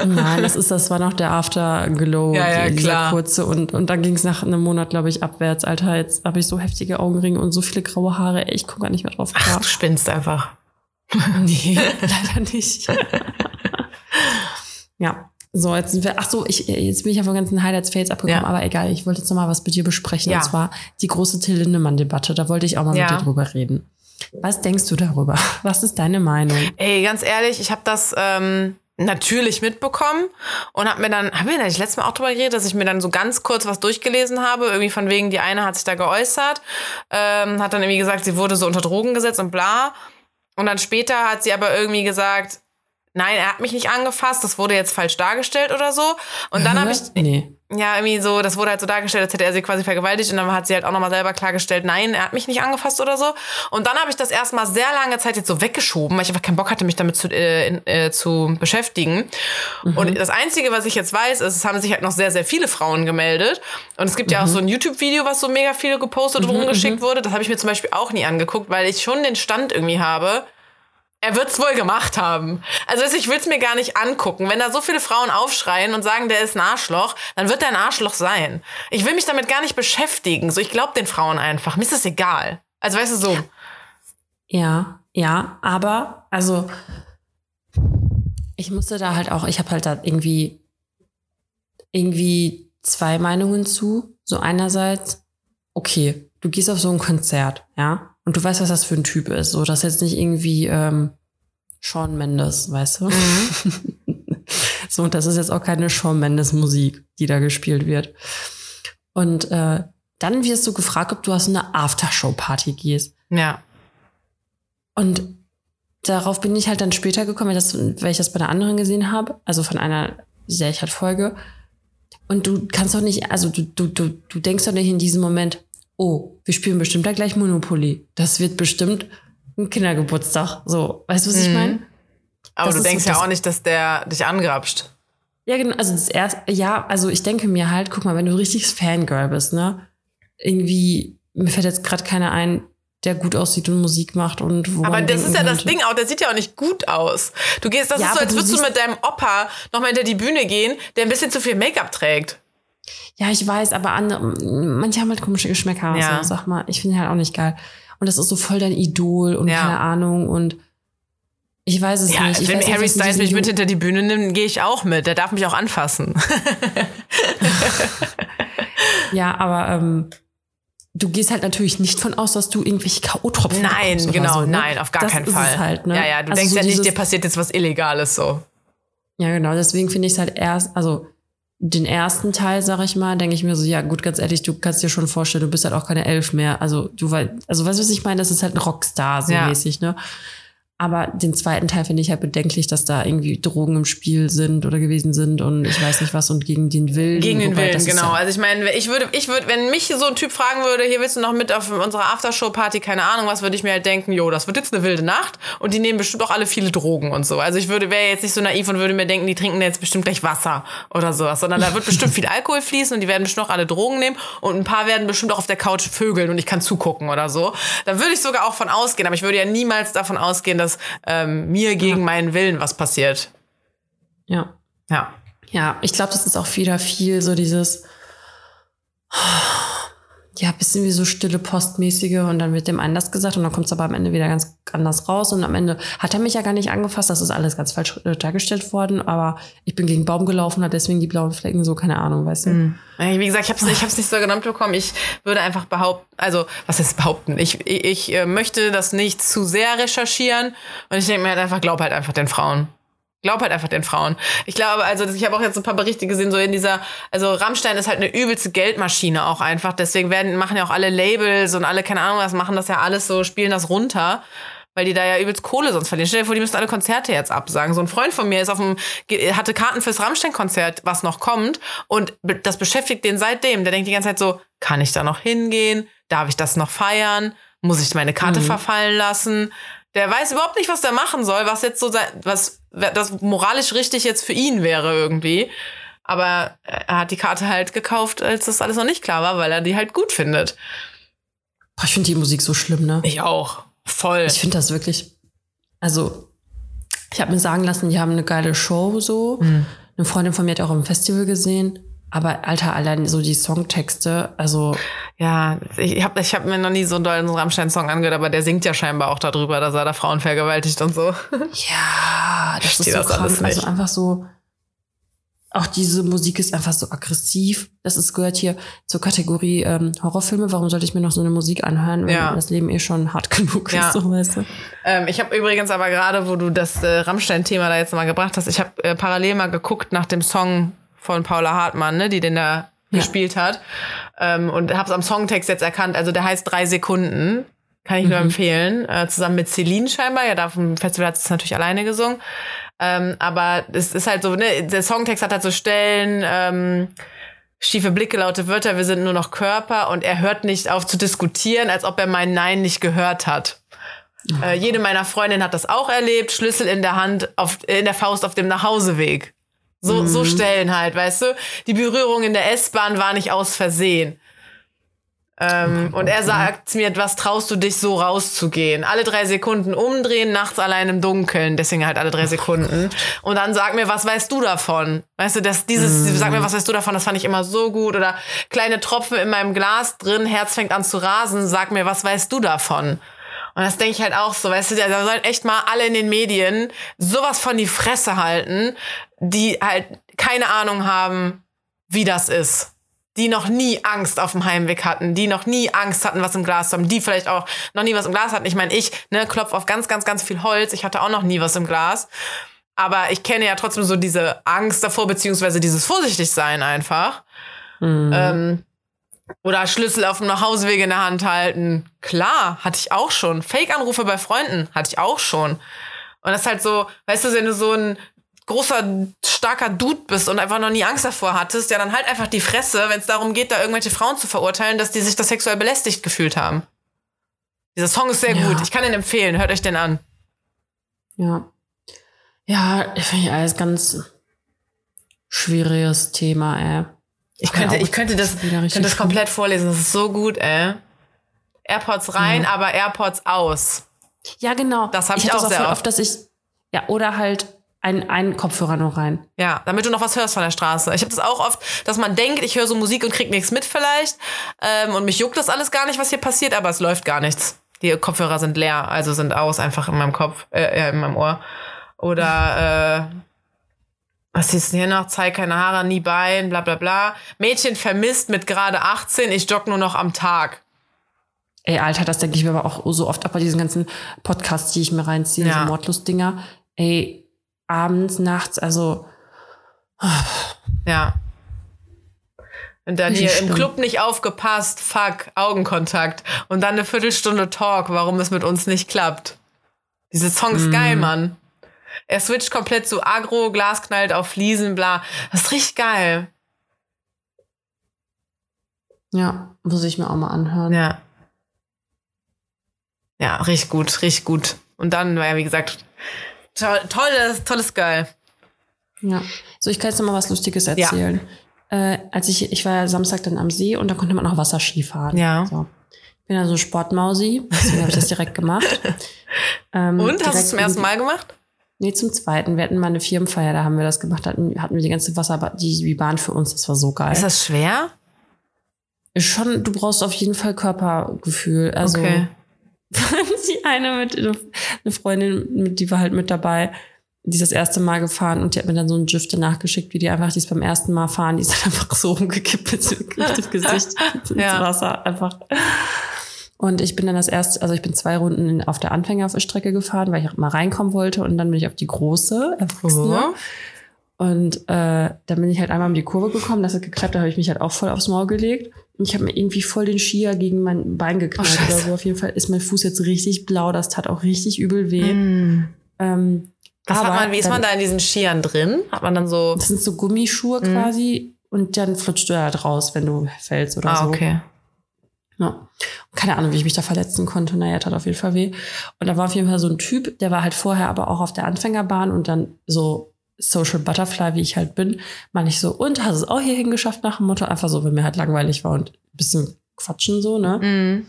Nein, das ist, das war noch der Afterglow, Ja, ja, die- dieser klar. kurze und und dann ging es nach einem Monat, glaube ich, abwärts. Alter, jetzt habe ich so heftige Augenringe und so viele graue Haare. Ey, ich gucke gar nicht mehr drauf Ach, du spinnst einfach. (laughs) Nee, (laughs) leider nicht. ja. So, jetzt sind wir, ach so, ich, jetzt bin ich ja von ganzen Highlights, Fails abgekommen, Ja. aber egal, ich wollte jetzt noch mal was mit dir besprechen, Ja. und zwar die große Till Lindemann-Debatte, da wollte ich auch mal Ja. mit dir drüber reden. Was denkst du darüber? Was ist deine Meinung? Ey, ganz ehrlich, ich habe das ähm, natürlich mitbekommen und habe mir dann, haben wir da nicht Mal auch drüber geredet, dass ich mir dann so ganz kurz was durchgelesen habe, irgendwie von wegen, die eine hat sich da geäußert, ähm, hat dann irgendwie gesagt, sie wurde so unter Drogen gesetzt und bla. Und dann später hat sie aber irgendwie gesagt, nein, er hat mich nicht angefasst, das wurde jetzt falsch dargestellt oder so. Und dann habe ich, Nee. ja, irgendwie so, das wurde halt so dargestellt, als hätte er sie quasi vergewaltigt und dann hat sie halt auch nochmal selber klargestellt, nein, er hat mich nicht angefasst oder so. Und dann habe ich das erstmal sehr lange Zeit jetzt so weggeschoben, weil ich einfach keinen Bock hatte, mich damit zu, äh, in, äh, zu beschäftigen. Und das Einzige, was ich jetzt weiß, ist, es haben sich halt noch sehr, sehr viele Frauen gemeldet. Und es gibt ja auch so ein YouTube-Video, was so mega viel gepostet und rumgeschickt wurde. Das habe ich mir zum Beispiel auch nie angeguckt, weil ich schon den Stand irgendwie habe, er wird's wohl gemacht haben. Also ich will's mir gar nicht angucken. Wenn da so viele Frauen aufschreien und sagen, der ist ein Arschloch, dann wird er ein Arschloch sein. Ich will mich damit gar nicht beschäftigen. So, ich glaube den Frauen einfach. Mir ist das egal. Also weißt du so. Ja, ja, aber also ich musste da halt auch, ich habe halt da irgendwie irgendwie zwei Meinungen zu. So einerseits, okay, du gehst auf so ein Konzert, ja, und du weißt, was das für ein Typ ist. So, das ist jetzt nicht irgendwie ähm, Shawn Mendes, weißt du? (laughs) so, und das ist jetzt auch keine Shawn Mendes Musik, die da gespielt wird. Und äh, dann wirst du gefragt, ob du aus einer Aftershow-Party gehst. Ja. Und darauf bin ich halt dann später gekommen, weil, das, weil ich das bei einer anderen gesehen habe, also von einer sehr ich halt Folge. Und du kannst doch nicht, also du, du, du, du denkst doch nicht in diesem Moment, oh, wir spielen bestimmt da gleich Monopoly. Das wird bestimmt ein Kindergeburtstag. So, weißt du, was ich Mhm. meine? Aber Das du ist so denkst ja das- auch nicht, dass der dich angrapscht. Ja, genau, also das erste, ja, also ich denke mir halt, guck mal, wenn du richtiges Fangirl bist, ne? Irgendwie, mir fällt jetzt gerade keiner ein, der gut aussieht und Musik macht und wo Aber das ist ja das könnte- Ding auch, der sieht ja auch nicht gut aus. Du gehst, das Ja, ist so, als würdest du mit deinem Opa nochmal hinter die Bühne gehen, der ein bisschen zu viel Make-up trägt. Ja, ich weiß, aber andere, manche haben halt komische Geschmäcker. Ja. So, sag mal, ich finde halt auch nicht geil. Und das ist so voll dein Idol und Ja. keine Ahnung und ich weiß es Ja, nicht. Ich wenn weiß Harry Styles mich mit hinter die Bühne nimmt, gehe ich auch mit. Der darf mich auch anfassen. (laughs) Ja, aber ähm, du gehst halt natürlich nicht von aus, dass du irgendwelche K.O.-Tropfen Nein, bekommst oder genau, so, ne? nein, auf gar das keinen Fall. Halt, ne? Ja, ja, du Also denkst so ja nicht, dir passiert jetzt was Illegales so. Ja, genau. Deswegen finde ich es halt erst, also den ersten Teil, sag ich mal, denke ich mir so, ja gut, ganz ehrlich, du kannst dir schon vorstellen, du bist halt auch keine Elf mehr. Also du weißt, also weißt du, was ich meine? Das ist halt ein Rockstar so Ja. mäßig, ne? Aber den zweiten Teil finde ich halt bedenklich, dass da irgendwie Drogen im Spiel sind oder gewesen sind und ich weiß nicht was und gegen den Willen. Gegen den Wobei, Willen, genau. Ja, Also ich meine, ich würde, ich würde, wenn mich so ein Typ fragen würde, hier willst du noch mit auf unserer Aftershow-Party, keine Ahnung was, würde ich mir halt denken, jo, das wird jetzt eine wilde Nacht und die nehmen bestimmt auch alle viele Drogen und so. Also ich würde, wäre jetzt nicht so naiv und würde mir denken, die trinken jetzt bestimmt gleich Wasser oder sowas, sondern da wird bestimmt viel Alkohol fließen und die werden bestimmt auch alle Drogen nehmen und ein paar werden bestimmt auch auf der Couch vögeln und ich kann zugucken oder so. Da würde ich sogar auch von ausgehen, aber ich würde ja niemals davon ausgehen, dass ähm, mir gegen meinen Willen was passiert. ja. Ja. Ja, ich glaube, das ist auch wieder viel so dieses, ja, bisschen wie so stille Postmäßige und dann wird dem das gesagt und dann kommt es aber am Ende wieder ganz anders raus und am Ende hat er mich ja gar nicht angefasst, das ist alles ganz falsch äh, dargestellt worden, aber ich bin gegen Baum gelaufen, hat deswegen die blauen Flecken, so keine Ahnung, weißt du. Wie gesagt, ich habe es ich hab's nicht so genannt bekommen. Ich würde einfach behaupten, also was heißt behaupten? Ich, ich, ich äh, möchte das nicht zu sehr recherchieren und ich denke mir halt einfach, glaub halt einfach den Frauen. Glaub halt einfach den Frauen. Ich glaube, also ich habe auch jetzt ein paar Berichte gesehen, so in dieser, also Rammstein ist halt eine übelste Geldmaschine auch einfach. Deswegen werden, machen ja auch alle Labels und alle, keine Ahnung was, machen das ja alles so, spielen das runter. Weil die da ja übelst Kohle sonst verlieren. Stell dir vor, die müssen alle Konzerte jetzt absagen. So ein Freund von mir ist auf dem, hatte Karten fürs Rammstein-Konzert, was noch kommt. Und das beschäftigt den seitdem. Der denkt die ganze Zeit so, kann ich da noch hingehen? Darf ich das noch feiern? Muss ich meine Karte verfallen lassen? Der weiß überhaupt nicht, was der machen soll, was jetzt so sein, was das moralisch richtig jetzt für ihn wäre irgendwie. Aber er hat die Karte halt gekauft, als das alles noch nicht klar war, weil er die halt gut findet. Boah, ich finde die Musik so schlimm, ne? Ich auch. Voll. Ich finde das wirklich, also Ich habe mir sagen lassen, die haben eine geile Show so. Mhm. Eine Freundin von mir hat auch im Festival gesehen. Aber Alter, allein so die Songtexte, also Ja, ich habe ich hab mir noch nie so einen dollen Rammstein-Song angehört, aber der singt ja scheinbar auch darüber, dass er da Frauen vergewaltigt und so. (laughs) ja, das ist verstehe so das alles krank. Also einfach so, auch diese Musik ist einfach so aggressiv. Das ist gehört hier zur Kategorie ähm, Horrorfilme. Warum sollte ich mir noch so eine Musik anhören, wenn Ja. das Leben eh schon hart genug Ja. ist, so weißt du? Ähm, ich habe übrigens aber gerade, wo du das äh, Rammstein-Thema da jetzt mal gebracht hast, ich habe äh, parallel mal geguckt nach dem Song von Paula Hartmann, ne, die den da Ja. gespielt hat. Ähm, und habe es am Songtext jetzt erkannt. Also der heißt drei Sekunden. Kann ich nur empfehlen. Äh, zusammen mit Celine scheinbar. Ja, da dem Festival hat sie es natürlich alleine gesungen. Ähm, aber es ist halt so, ne, der Songtext hat halt so Stellen, ähm, schiefe Blicke, laute Wörter, wir sind nur noch Körper und er hört nicht auf zu diskutieren, als ob er mein Nein nicht gehört hat. Äh, jede meiner Freundinnen hat das auch erlebt, Schlüssel in der Hand, auf, in der Faust auf dem Nachhauseweg. So, so Stellen halt, weißt du? Die Berührung in der S-Bahn war nicht aus Versehen. Ähm, und er sagt mir, was traust du dich so rauszugehen? Alle drei Sekunden umdrehen, nachts allein im Dunkeln, deswegen halt alle drei Sekunden. Und dann sag mir, was weißt du davon? Weißt du, dass dieses, sag mir, was weißt du davon, das fand ich immer so gut. Oder kleine Tropfen in meinem Glas drin, Herz fängt an zu rasen, sag mir, was weißt du davon? Und das denke ich halt auch so, weißt du, da sollen echt mal alle in den Medien sowas von die Fresse halten, die halt keine Ahnung haben, wie das ist. Die noch nie Angst auf dem Heimweg hatten, die noch nie Angst hatten, was im Glas zu haben, die vielleicht auch noch nie was im Glas hatten. Ich meine, ich ne, klopf auf ganz, ganz, ganz viel Holz. Ich hatte auch noch nie was im Glas. Aber ich kenne ja trotzdem so diese Angst davor, beziehungsweise dieses Vorsichtigsein einfach. Ähm, oder Schlüssel auf dem Nachhauseweg in der Hand halten. Klar, hatte ich auch schon. Fake-Anrufe bei Freunden hatte ich auch schon. Und das ist halt so, weißt du, wenn du so ein großer, starker Dude bist und einfach noch nie Angst davor hattest, ja, dann halt einfach die Fresse, wenn es darum geht, da irgendwelche Frauen zu verurteilen, dass die sich da sexuell belästigt gefühlt haben. Dieser Song ist sehr Ja. gut. Ich kann ihn empfehlen. Hört euch den an. Ja. Ja, ich finde alles ganz schwieriges Thema, ey. Ich Ja, könnte, ich könnte das, könnte das komplett vorlesen. Das ist so gut, ey. AirPods rein, aber AirPods aus. Ja, genau. Das hab ich hatte auch das sehr oft. oft, dass ich, ja, oder halt ein, ein Kopfhörer nur rein. Ja, damit du noch was hörst von der Straße. Ich habe das auch oft, dass man denkt, ich höre so Musik und krieg nichts mit vielleicht. Ähm, und mich juckt das alles gar nicht, was hier passiert, aber es läuft gar nichts. Die Kopfhörer sind leer, also sind aus, einfach in meinem Kopf, äh, in meinem Ohr. Oder äh, was ist denn hier noch? Zeig keine Haare, nie Bein, bla bla bla. Mädchen vermisst mit gerade 18, ich jogge nur noch am Tag. Ey, Alter, das denke ich mir aber auch so oft ab bei diesen ganzen Podcasts, die ich mir reinziehe, Ja. so Mordlust-Dinger. Ey, abends, nachts, also, Ja. Und dann hier im. Club nicht aufgepasst, fuck, Augenkontakt. Und dann eine Viertelstunde Talk, warum es mit uns nicht klappt. Diese Song ist geil, Mann. Er switcht komplett zu Agro, Glas knallt auf Fliesen, bla. Das ist richtig geil. ja, muss ich mir auch mal anhören. Ja. Ja, richtig gut, richtig gut. Und dann war ja, wie gesagt, toll, tolles, tolles Geil. Ja. So, ich kann jetzt noch mal was Lustiges erzählen. Äh, als ich, ich war ja Samstag dann am See und da konnte man auch Wasserski fahren. Ja. So. Ich bin ja so Sportmausi, deswegen habe ich das direkt gemacht. (laughs) Ähm, Und, hast du es zum ersten Mal gemacht? Nee, zum zweiten. Wir hatten mal eine Firmenfeier, da haben wir das gemacht, hatten, hatten wir die ganze Wasser, die, die Bahn für uns, das war so geil. Ist das schwer? Schon, du brauchst auf jeden Fall Körpergefühl. Also, Okay. (laughs) die eine mit, eine Freundin, die war halt mit dabei, die ist das erste Mal gefahren und die hat mir dann so ein GIF danach geschickt, wie die einfach, die ist beim ersten Mal fahren, die ist dann (laughs) einfach so umgekippt (laughs) mit dem Gesicht ins Ja. Wasser, einfach. Und ich bin dann das erste, also ich bin zwei Runden auf der Anfängerstrecke gefahren, weil ich auch mal reinkommen wollte und dann bin ich auf die große, Erwachsene. Oh. Und äh, dann bin ich halt einmal um die Kurve gekommen, das hat geklappt, da habe ich mich halt auch voll aufs Maul gelegt. Und ich habe mir irgendwie voll den Skier gegen mein Bein geknallt Oh, oder so. Auf jeden Fall ist mein Fuß jetzt richtig blau, das tat auch richtig übel weh. Mm. Ähm, Was hat aber man, wie ist dann- man da in diesen Skiern drin? Hat man dann so. Das sind so Gummischuhe Mhm. quasi und dann flutscht du halt raus, wenn du fällst oder Ah, so. okay. Ja. Keine Ahnung, wie ich mich da verletzen konnte. Naja, tat auf jeden Fall weh. Und da war auf jeden Fall so ein Typ, der war halt vorher aber auch auf der Anfängerbahn und dann so Social Butterfly, wie ich halt bin, meine ich so, und hast es auch hierhin geschafft nach dem Motto, einfach so, wenn mir halt langweilig war und ein bisschen quatschen so, ne? Mhm.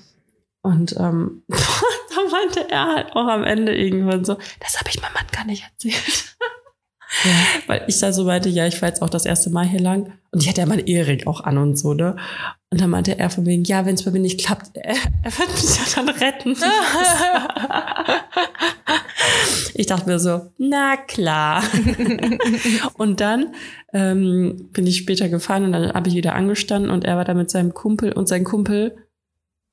Und ähm, (laughs) dann meinte er halt auch am Ende irgendwann so, das habe ich meinem Mann gar nicht erzählt. Ja. Weil ich da so meinte, ja, ich war jetzt auch das erste Mal hier lang. Und ich hatte ja meinen Ehering auch an und so, ne? Und dann meinte er von wegen, ja, wenn es bei mir nicht klappt, (laughs) er, er wird mich ja dann retten. (laughs) ich dachte mir so, na klar. (laughs) und dann ähm, bin ich später gefahren und dann habe ich wieder angestanden und er war da mit seinem Kumpel und sein Kumpel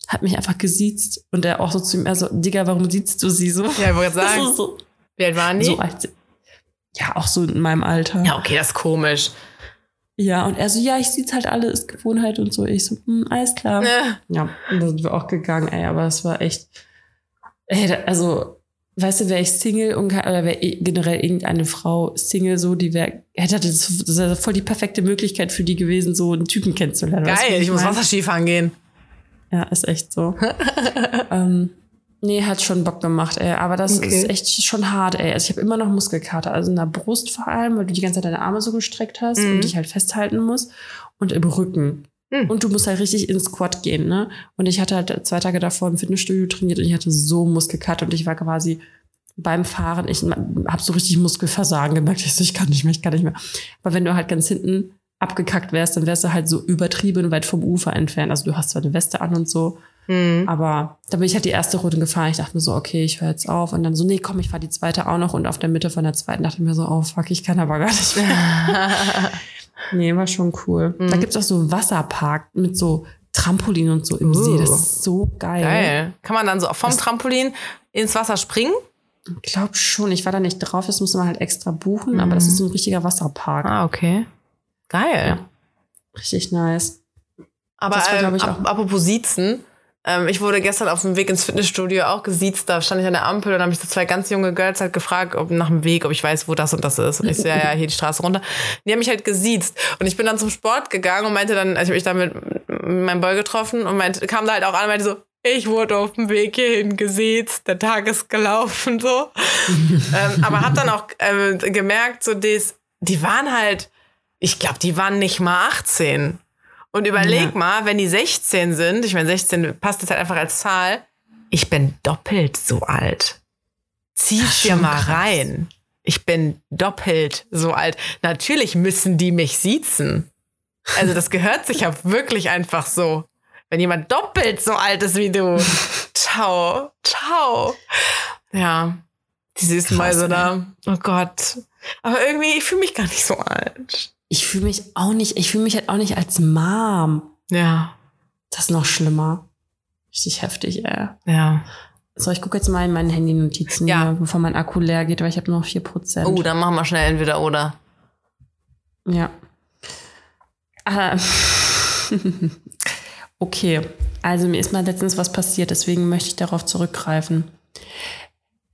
hat mich einfach gesiezt und er auch so zu ihm, er so, Digga, warum siehst du sie so? Ja, ich wollte sagen. So, Wie alt waren die? so ja, auch so in meinem Alter. ja, okay, das ist komisch. Ja, und er so, ja, ich sieht's halt alle, ist Gewohnheit und so. Ich so, hm, alles klar. Ne. Ja, und da sind wir auch gegangen, ey, aber es war echt, ey, da, also, weißt du, wäre ich Single und oder wäre generell irgendeine Frau Single so, die wäre, hätte das, das wäre voll die perfekte Möglichkeit für die gewesen, so einen Typen kennenzulernen. Geil, ich muss mein? Wasserskifahren gehen. Ja, ist echt so. (laughs) ähm, nee, hat schon Bock gemacht, ey. Aber das Okay. ist echt schon hart, ey. Also ich habe immer noch Muskelkater. Also in der Brust vor allem, weil du die ganze Zeit deine Arme so gestreckt hast Mhm. und dich halt festhalten musst. Und im Rücken. Mhm. Und du musst halt richtig ins Squat gehen, ne? Und ich hatte halt zwei Tage davor im Fitnessstudio trainiert und ich hatte so Muskelkater und ich war quasi beim Fahren, ich habe so richtig Muskelversagen gemerkt. Ich so, ich kann nicht mehr, ich kann nicht mehr. Aber wenn du halt ganz hinten abgekackt wärst, dann wärst du halt so übertrieben weit vom Ufer entfernt. Also du hast zwar eine Weste an und so, Hm. aber da bin ich halt die erste Runde gefahren. Ich dachte mir so, okay, ich höre jetzt auf. Und dann so, nee, komm, ich fahre die zweite auch noch. Und auf der Mitte von der zweiten dachte ich mir so, oh fuck, ich kann aber gar nicht mehr. (laughs) nee, war schon cool. Da gibt's auch so einen Wasserpark mit so Trampolin und so im Uh. See. Das ist so geil. Geil. Kann man dann so vom Trampolin ins Wasser springen? Ich glaube schon. Ich war da nicht drauf. Das musste man halt extra buchen. Aber das ist so ein richtiger Wasserpark. Ah, okay. Geil. Ja. Richtig nice. Aber Das war, ähm, ich, ap auch- apropos Siezen, ähm, ich wurde gestern auf dem Weg ins Fitnessstudio auch gesiezt. Da stand ich an der Ampel und habe mich so zwei ganz junge Girls halt gefragt, ob nach dem Weg, ob ich weiß, wo das und das ist. Und ich so, ja, ja, hier die Straße runter. Die haben mich halt gesiezt. Und ich bin dann zum Sport gegangen und meinte dann, also ich habe mich da mit, mit meinem Boy getroffen und meinte, kam da halt auch an und meinte so, ich wurde auf dem Weg hierhin gesiezt, der Tag ist gelaufen, so. (laughs) ähm, aber hab dann auch ähm, gemerkt, so des, die waren halt, ich glaube, die waren nicht mal 18. Und überleg Ja. mal, wenn die 16 sind, ich meine, 16 passt jetzt halt einfach als Zahl, ich bin doppelt so alt. Zieh's dir mal krass. rein. Ich bin doppelt so alt. Natürlich müssen die mich siezen. Also das gehört sich (laughs) ja wirklich einfach so. Wenn jemand doppelt so alt ist wie du. (laughs) Ciao, ciao. Ja, die süßen Mäuse da. Oh Gott. Aber irgendwie, ich fühle mich gar nicht so alt. Ich fühle mich auch nicht, ich fühle mich halt auch nicht als Mom. Ja, Das ist noch schlimmer. Richtig heftig, ey. ja. So, ich gucke jetzt mal in meinen Handy-Notizen, Ja. bevor mein Akku leer geht, weil ich habe noch 4%. Oh, dann machen wir schnell entweder oder. Ja. Ah. (laughs) okay, also mir ist mal letztens was passiert, deswegen möchte ich darauf zurückgreifen.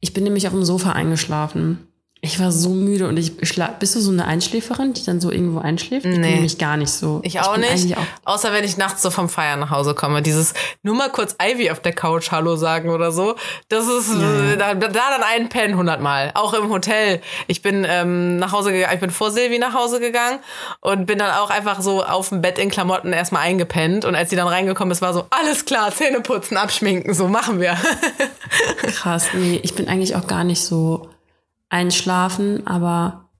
Ich bin nämlich auf dem Sofa eingeschlafen. Ich war so müde und ich schla Bist du so eine Einschläferin, die dann so irgendwo einschläft? Ich bin Nee. nämlich gar nicht so. Ich auch bin nicht. Auch, Außer wenn ich nachts so vom Feiern nach Hause komme. Dieses nur mal kurz Ivy auf der Couch Hallo sagen oder so. Das ist Ja. da, da dann einpennen hundertmal. Auch im Hotel. Ich bin ähm, nach Hause gegangen, ich bin vor Silvi nach Hause gegangen und bin dann auch einfach so auf dem Bett in Klamotten erstmal eingepennt. Und als sie dann reingekommen ist, war so, alles klar, Zähne putzen, abschminken, so machen wir. (laughs) krass. Nee, ich bin eigentlich auch gar nicht so einschlafen, aber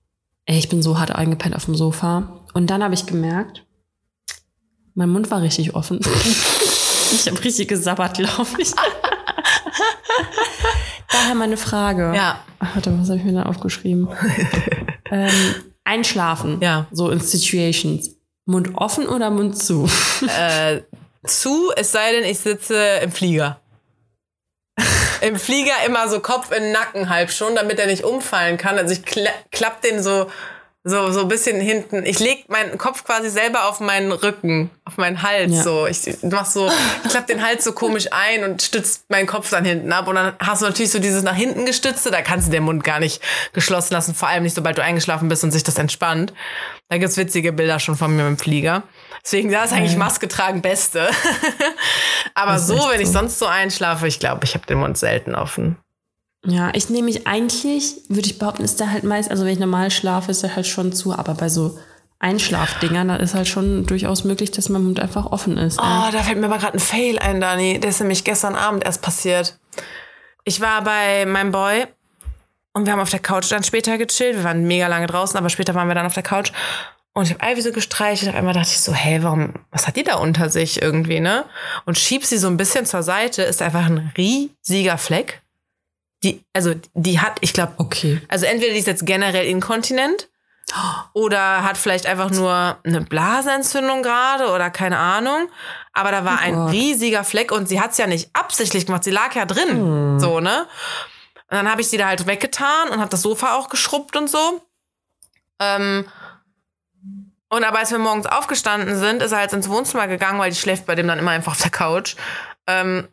ey, ich bin so hart eingepennt auf dem Sofa. Und dann habe ich gemerkt, mein Mund war richtig offen. (laughs) ich habe richtig gesabbert, glaube ich. (laughs) Daher meine Frage. Ja. Ach, warte, was habe ich mir da aufgeschrieben? (laughs) ähm, einschlafen. Ja. So in Situations. Mund offen oder Mund zu? äh, zu, es sei denn, ich sitze im Flieger. Im Flieger immer so Kopf in den Nacken halb schon, damit er nicht umfallen kann. Also ich kla klapp den so, so, so ein bisschen hinten. Ich leg meinen Kopf quasi selber auf meinen Rücken, auf meinen Hals. Ja. So. Ich mach so, ich klapp den Hals so komisch ein und stützt meinen Kopf dann hinten ab. Und dann hast du natürlich so dieses nach hinten gestützte, da kannst du den Mund gar nicht geschlossen lassen. Vor allem nicht, sobald du eingeschlafen bist und sich das entspannt. Da gibt's witzige Bilder schon von mir im Flieger. Deswegen, da ist eigentlich. Maske tragen Beste. (laughs) Aber so, wenn ich so. sonst so einschlafe, ich glaube, ich habe den Mund selten offen. Ja, ich nehme mich eigentlich, würde ich behaupten, ist der halt meist, also wenn ich normal schlafe, ist der halt schon zu, aber bei so Einschlafdingern, da ist halt schon durchaus möglich, dass mein Mund einfach offen ist. Oh, da fällt mir aber gerade ein Fail ein, Dani. Der ist nämlich gestern Abend erst passiert. ich war bei meinem Boy und wir haben auf der Couch dann später gechillt. Wir waren mega lange draußen, aber später waren wir dann auf der Couch. Und ich habe Ivy so gestreichelt. Auf einmal dachte ich so, hey, warum, was hat die da unter sich irgendwie, ne? Und schieb sie so ein bisschen zur Seite, ist einfach ein riesiger Fleck. Die, also, die hat, ich glaube, Okay. also entweder die ist jetzt generell inkontinent (gasps) oder hat vielleicht einfach nur eine Blasenentzündung gerade oder keine Ahnung. Aber da war Oh ein Gott. riesiger Fleck und sie hat es ja nicht absichtlich gemacht. Sie lag ja drin. Hm. So, ne? Und dann habe ich sie da halt weggetan und habe das Sofa auch geschrubbt und so. Ähm, und aber als wir morgens aufgestanden sind, ist er halt ins Wohnzimmer gegangen, weil die schläft bei dem dann immer einfach auf der Couch. Ähm,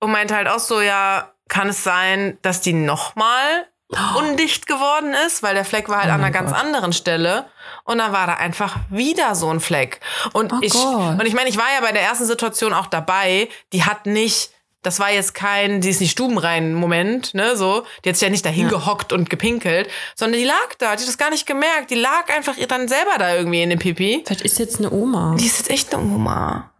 und meinte halt auch so, ja, kann es sein, dass die nochmal undicht geworden ist, weil der Fleck war halt Oh an einer ganz Gott. anderen Stelle. Und dann war da einfach wieder so ein Fleck. Und Oh ich, Gott. und ich meine, ich war ja bei der ersten Situation auch dabei. Die hat nicht, das war jetzt kein, die ist nicht stubenrein Moment, ne, so. Die hat sich ja nicht dahin gehockt und gepinkelt, sondern die lag da, die hat das gar nicht gemerkt. Die lag einfach ihr dann selber da irgendwie in dem Pipi. Vielleicht ist jetzt eine Oma. Die ist jetzt echt eine Oma.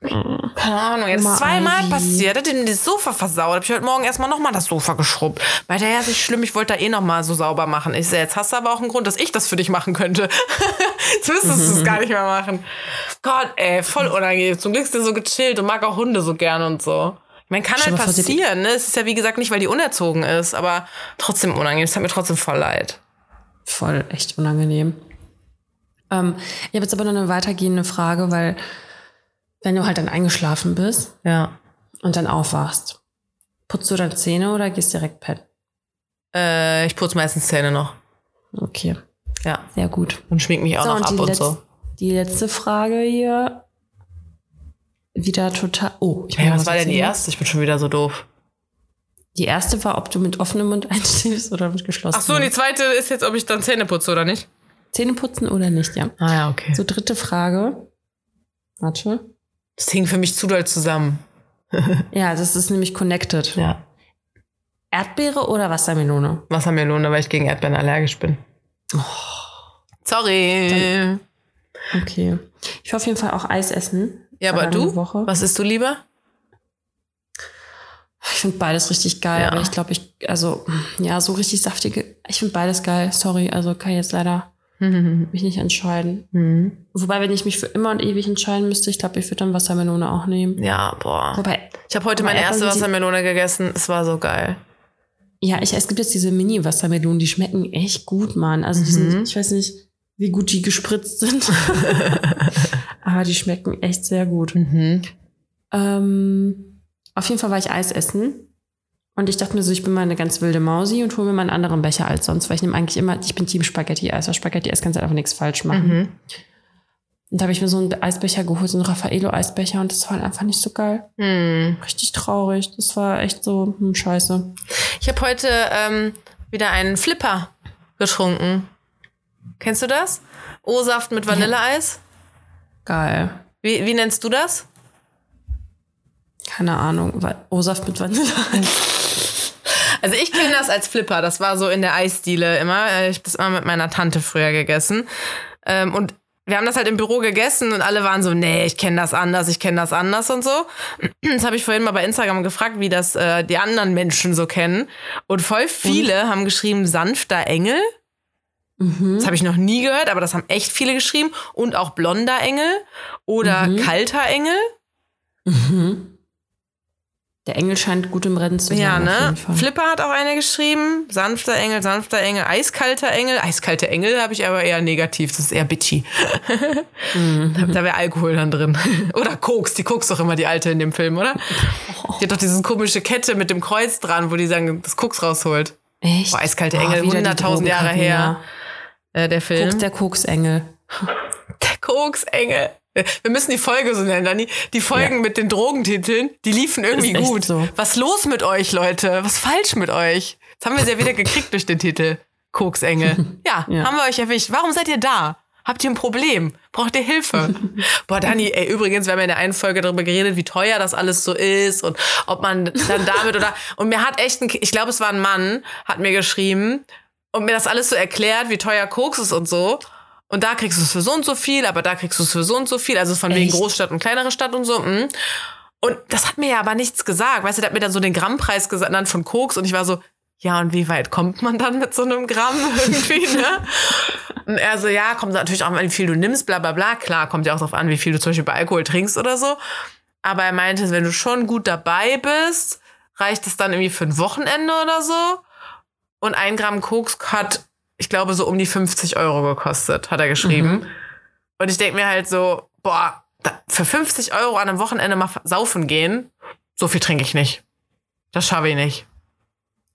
Keine Ahnung, jetzt Oma zweimal Ivy. passiert, hat ihm das Sofa versaut. Hab ich heute Morgen erstmal nochmal das Sofa geschrubbt. Meinte, ja, ist nicht schlimm, ich wollte da eh nochmal so sauber machen. Ich so, jetzt hast du aber auch einen Grund, dass ich das für dich machen könnte. (laughs) jetzt müsstest du es gar nicht mehr machen. Gott, ey, voll unangenehm. Zum Glück ist der so gechillt und mag auch Hunde so gern und so. Meine, kann halt passieren, ne? Es ist ja wie gesagt nicht, weil die unerzogen ist, aber trotzdem unangenehm. Es hat mir trotzdem voll leid. Voll echt unangenehm. Ähm, ich habe jetzt aber noch eine weitergehende Frage, weil wenn du halt dann eingeschlafen bist Ja. und dann aufwachst, putzt du dann Zähne oder gehst direkt pennen? Äh, ich putze meistens Zähne noch. Okay, Ja. sehr gut. Und schmink mich auch noch ab und so. die letzte Frage hier. Wieder total. Oh, ich Hey, muss was war denn die erste? Ich bin schon wieder so doof. Die erste war, ob du mit offenem Mund (laughs) einschläfst oder mit geschlossenem. Ach so, und die zweite ist jetzt, ob ich dann Zähne putze oder nicht? Zähne putzen oder nicht, ja. Ah ja, okay. So, dritte Frage. Warte. Das hing für mich zu doll zusammen. (laughs) Ja, das ist nämlich connected. Ja. Erdbeere oder Wassermelone? Wassermelone, weil ich gegen Erdbeeren allergisch bin. Sorry. Okay. Ich will auf jeden Fall auch Eis essen. Ja, aber du? Woche. Was isst du lieber? Ich finde beides richtig geil, Ja. aber ich glaube, ich, also, ja, so richtig saftige. Ich finde beides geil. Sorry, also kann ich jetzt leider (laughs) mich nicht entscheiden. Mhm. Wobei, wenn ich mich für immer und ewig entscheiden müsste, ich glaube, ich würde dann Wassermelone auch nehmen. Ja, boah. Wobei, Ich habe heute meine erste Wassermelone gegessen. Es war so geil. ja, ich, es gibt jetzt diese Mini-Wassermelonen, die schmecken echt gut, Mann. Also, die Mhm. sind, ich weiß nicht, wie gut die gespritzt sind. (laughs) aber die schmecken echt sehr gut. Mhm. Ähm, auf jeden Fall war ich Eis essen. Und ich dachte mir so, ich bin mal eine ganz wilde Mausi und hole mir mal einen anderen Becher als sonst, weil ich nehme eigentlich immer, ich bin Team Spaghetti-Eis. Weil Spaghetti-Eis kannst du einfach nichts falsch machen. Mhm. Und da habe ich mir so einen Eisbecher geholt, so einen Raffaello-Eisbecher und das war einfach nicht so geil. Mhm. Richtig traurig. Das war echt so, hm, scheiße. Ich habe heute ähm, wieder einen Flipper getrunken. Kennst du das? O-Saft mit Vanilleeis? Geil. Wie, wie nennst du das? Keine Ahnung. O-Saft mit Vanille. Also ich kenne das als Flipper. Das war so in der Eisdiele immer. Äh, Ich habe das immer mit meiner Tante früher gegessen. Ähm, und wir haben das halt im Büro gegessen und alle waren so, nee, ich kenne das anders, ich kenne das anders und so. Das habe ich vorhin mal bei Instagram gefragt, wie das äh, die anderen Menschen so kennen. Und voll viele haben geschrieben, sanfter Engel. Mhm. Das habe ich noch nie gehört, aber das haben echt viele geschrieben. Und auch blonder Engel oder Mhm. kalter Engel. Mhm. Der Engel scheint gut im Rennen zu sein. Ja, ne? Flipper hat auch eine geschrieben. Sanfter Engel, sanfter Engel, eiskalter Engel. Eiskalte Engel habe ich aber eher negativ. Das ist eher bitchy. Mhm. (laughs) Da, da wäre Alkohol dann drin. (laughs) Oder Koks. Die Koks doch immer die alte in dem Film, oder? Die hat doch diese komische Kette mit dem Kreuz dran, wo die sagen, das Koks rausholt. Echt? Boah, eiskalte Boah, Engel, die 100.000 Jahre her. Drogenkarten, Äh, der. Film. Koks, der Koksengel. Der Koksengel. Wir müssen die Folge so nennen, Dani. Die Folgen Ja. mit den Drogentiteln, die liefen irgendwie gut. so. Was los mit euch, Leute? Was falsch mit euch? Jetzt haben wir sie ja wieder gekriegt durch den Titel. Koksengel. (laughs) Ja, Ja. haben wir euch erwischt. Warum seid ihr da? Habt ihr ein Problem? Braucht ihr Hilfe? (laughs) Boah, Dani, ey, übrigens, wir haben ja in der einen Folge darüber geredet, wie teuer das alles so ist und ob man dann damit oder. (laughs) Und mir hat echt ein, ich glaube, es war ein Mann, hat mir geschrieben und mir das alles so erklärt, wie teuer Koks ist und so. Und da kriegst du es für so und so viel, aber da kriegst du es für so und so viel. Also von wegen Echt? Großstadt und kleinere Stadt und so. mm. Und das hat mir ja aber nichts gesagt. Weißt du, der hat mir dann so den Grammpreis genannt von Koks und ich war so, ja, und wie weit kommt man dann mit so einem Gramm (laughs) irgendwie, ne? Und er so, ja, kommt natürlich auch an, wie viel du nimmst, bla bla bla. Klar, kommt ja auch darauf an, wie viel du zum Beispiel bei Alkohol trinkst oder so. Aber er meinte, wenn du schon gut dabei bist, reicht es dann irgendwie für ein Wochenende oder so. Und ein Gramm Koks hat, ich glaube, so um die 50 Euro gekostet, hat er geschrieben. Mhm. Und ich denke mir halt so, boah, für 50 Euro an einem Wochenende mal saufen gehen, so viel trinke ich nicht. Das schaffe ich nicht.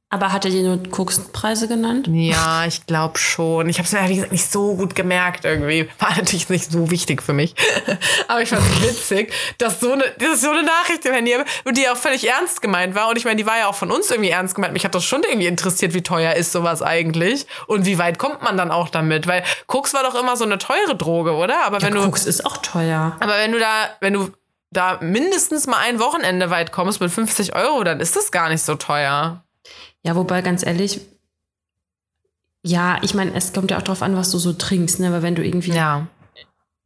Aber hat er dir nur Kokspreise genannt? Ja, ich glaube schon. Ich habe es mir, wie gesagt, nicht so gut gemerkt irgendwie. War natürlich nicht so wichtig für mich. (laughs) Aber ich fand es (laughs) witzig, dass so eine, dass so eine Nachricht im Handy die auch völlig ernst gemeint war. Und ich meine, die war ja auch von uns irgendwie ernst gemeint. Mich hat das schon irgendwie interessiert, wie teuer ist sowas eigentlich und wie weit kommt man dann auch damit? Weil Koks war doch immer so eine teure Droge, oder? Aber wenn ja, du Koks ist auch teuer. Aber wenn du da, wenn du da mindestens mal ein Wochenende weit kommst mit 50 Euro, dann ist das gar nicht so teuer. Ja, wobei ganz ehrlich, ja, ich meine, es kommt ja auch darauf an, was du so trinkst, ne? Weil wenn du irgendwie ja.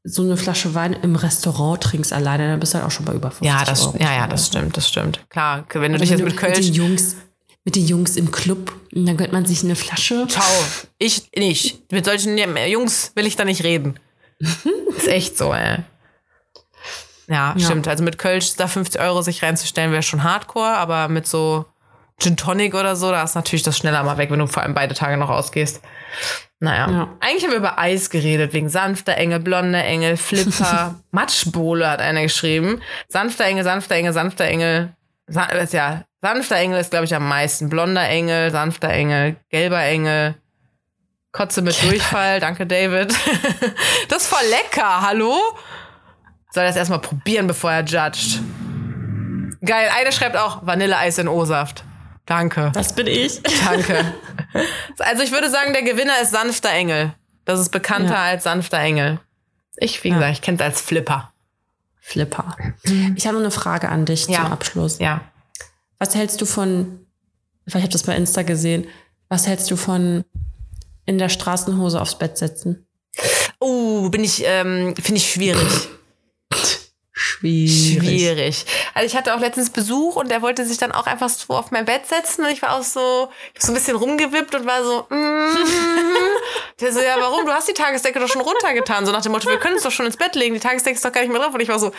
so eine Flasche Wein im Restaurant trinkst alleine, dann bist du halt auch schon bei über 50 ja, das, Euro. Ja, ja, das stimmt, das stimmt. Klar, wenn du dich jetzt mit Köln. Mit den Jungs, mit den Jungs im Club, dann gönnt man sich eine Flasche. Ciao. Ich nicht. Mit solchen Jungs will ich da nicht reden. (laughs) ist echt so, ey. Ja, ja, stimmt. Also mit Kölsch da 50 Euro sich reinzustellen, wäre schon hardcore, aber mit so Gin Tonic oder so, da ist natürlich das schneller mal weg, wenn du vor allem beide Tage noch ausgehst. Naja, ja. eigentlich haben wir über Eis geredet, wegen sanfter Engel, blonder Engel, Flipper, (laughs) Matschbowle hat einer geschrieben. Sanfter Engel, sanfter Engel, sanfter Engel. Sa ist ja, sanfter Engel ist, glaube ich, am meisten. Blonder Engel, sanfter Engel, gelber Engel. Kotze mit Durchfall, danke David. (laughs) das ist voll lecker, hallo? Soll das erstmal probieren, bevor er judgt. Geil, eine schreibt auch Vanilleeis in O-Saft. Danke. Das bin ich. Danke. (laughs) Also ich würde sagen, der Gewinner ist sanfter Engel. Das ist bekannter ja. als sanfter Engel. Ich, wie ja. gesagt, ich kenne es als Flipper. Flipper. Ich habe eine Frage an dich ja. zum Abschluss. Ja. Was hältst du von, ich habe das bei Insta gesehen, was hältst du von in der Straßenhose aufs Bett setzen? Oh, bin ich, ähm, finde ich schwierig. Schwierig. Schwierig. Also ich hatte auch letztens Besuch und der wollte sich dann auch einfach so auf mein Bett setzen und ich war auch so, ich hab so ein bisschen rumgewippt und war so, mm. Der so, ja, warum? Du hast die Tagesdecke doch schon runtergetan. So nach dem Motto, wir können uns doch schon ins Bett legen, die Tagesdecke ist doch gar nicht mehr drauf. Und ich war so,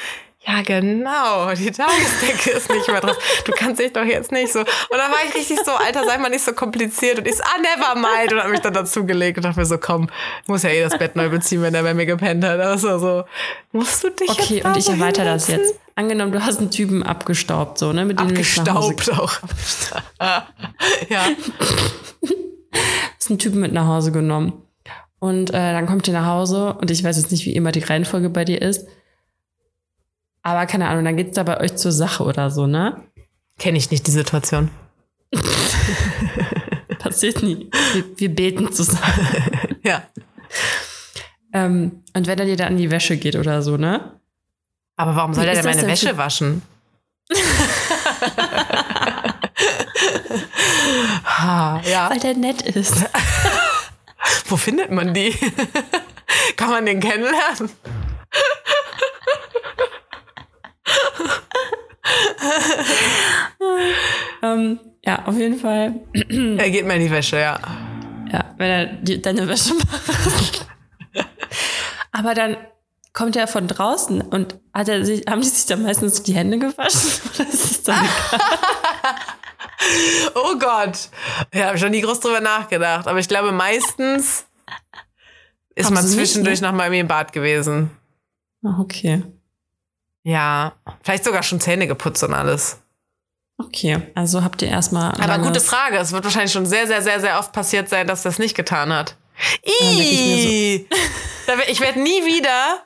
ja, genau, die Tagesdecke ist nicht mehr drauf. Du kannst dich doch jetzt nicht so. Und dann war ich richtig so, Alter, sei mal nicht so kompliziert. Und ich so, ah, never mind. Und hab mich dann dazugelegt und dachte mir so, komm, muss ja eh das Bett neu beziehen, wenn der bei mir gepennt hat. Also so, musst du dich Okay, jetzt und ich erweitere das jetzt. Angenommen, du hast einen Typen abgestaubt, so, ne? Mit dem Abgestaubt auch. (laughs) ja. (laughs) hast einen Typen mit nach Hause genommen. Und äh, dann kommt ihr nach Hause und ich weiß jetzt nicht, wie immer die Reihenfolge bei dir ist. Aber keine Ahnung, dann geht's da bei euch zur Sache oder so, ne? Kenne ich nicht die Situation. (laughs) Passiert nie. Wir, wir beten zusammen. (laughs) ja. Ähm, und wenn er dir da an die Wäsche geht oder so, ne? Aber warum soll er denn meine Wäsche waschen? (laughs) ha, ja. Weil der nett ist. (laughs) Wo findet man die? (laughs) Kann man den kennenlernen? (laughs) ähm, ja, auf jeden Fall. (clears throat) er geht mir in die Wäsche, ja. Ja, wenn er die, deine Wäsche macht. Aber dann kommt er von draußen und hat er sich, haben die sich dann meistens die Hände gewaschen? Oder ist es dann oh Gott. Ja, habe schon nie groß drüber nachgedacht. Aber ich glaube, meistens ist haben man zwischendurch nicht, ne? noch mal im Bad gewesen. Ach, okay. Ja, vielleicht sogar schon Zähne geputzt und alles. Okay, also habt ihr erstmal. Aber gute Frage. Es wird wahrscheinlich schon sehr, sehr, sehr, sehr oft passiert sein, dass das nicht getan hat. Ih, so. ich werde nie wieder.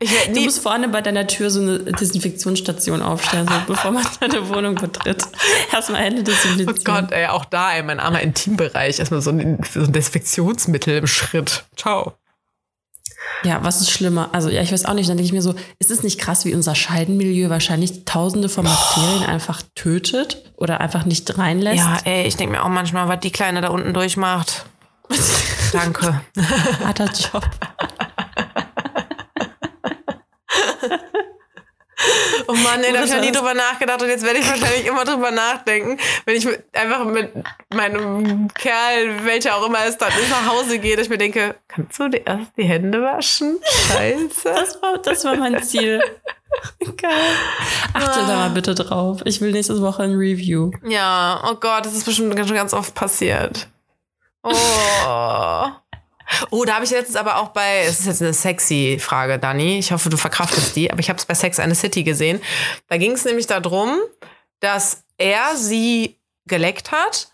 Ich du musst vorne bei deiner Tür so eine Desinfektionsstation aufstellen, so, (laughs) bevor man deine Wohnung betritt. Erstmal Hände desinfizieren. Oh Gott, ey, auch da, ey, mein armer Intimbereich. Erstmal so ein, so ein Desinfektionsmittel im Schritt. Ciao. Ja, was ist schlimmer? Also, ja, ich weiß auch nicht. Dann denke ich mir so, ist es nicht krass, wie unser Scheidenmilieu wahrscheinlich tausende von Bakterien oh. einfach tötet oder einfach nicht reinlässt? Ja, ey, ich denke mir auch manchmal, was die Kleine da unten durchmacht. (laughs) Danke. Harter Job. (laughs) Oh Mann, nee, da habe ich noch nie drüber nachgedacht und jetzt werde ich wahrscheinlich immer drüber nachdenken, wenn ich mit, einfach mit meinem Kerl, welcher auch immer es dann ist, nach Hause gehe, dass ich mir denke, kannst du dir erst die Hände waschen? Scheiße. Das war, das war mein Ziel. Geil. Achte da mal bitte drauf. Ich will nächste Woche ein Review. Ja, oh Gott, das ist bestimmt schon ganz oft passiert. Oh. Oh, da habe ich letztens aber auch bei, es ist jetzt eine sexy Frage, Dani. Ich hoffe, du verkraftest die, aber ich habe es bei Sex and the City gesehen. Da ging es nämlich darum, dass er sie geleckt hat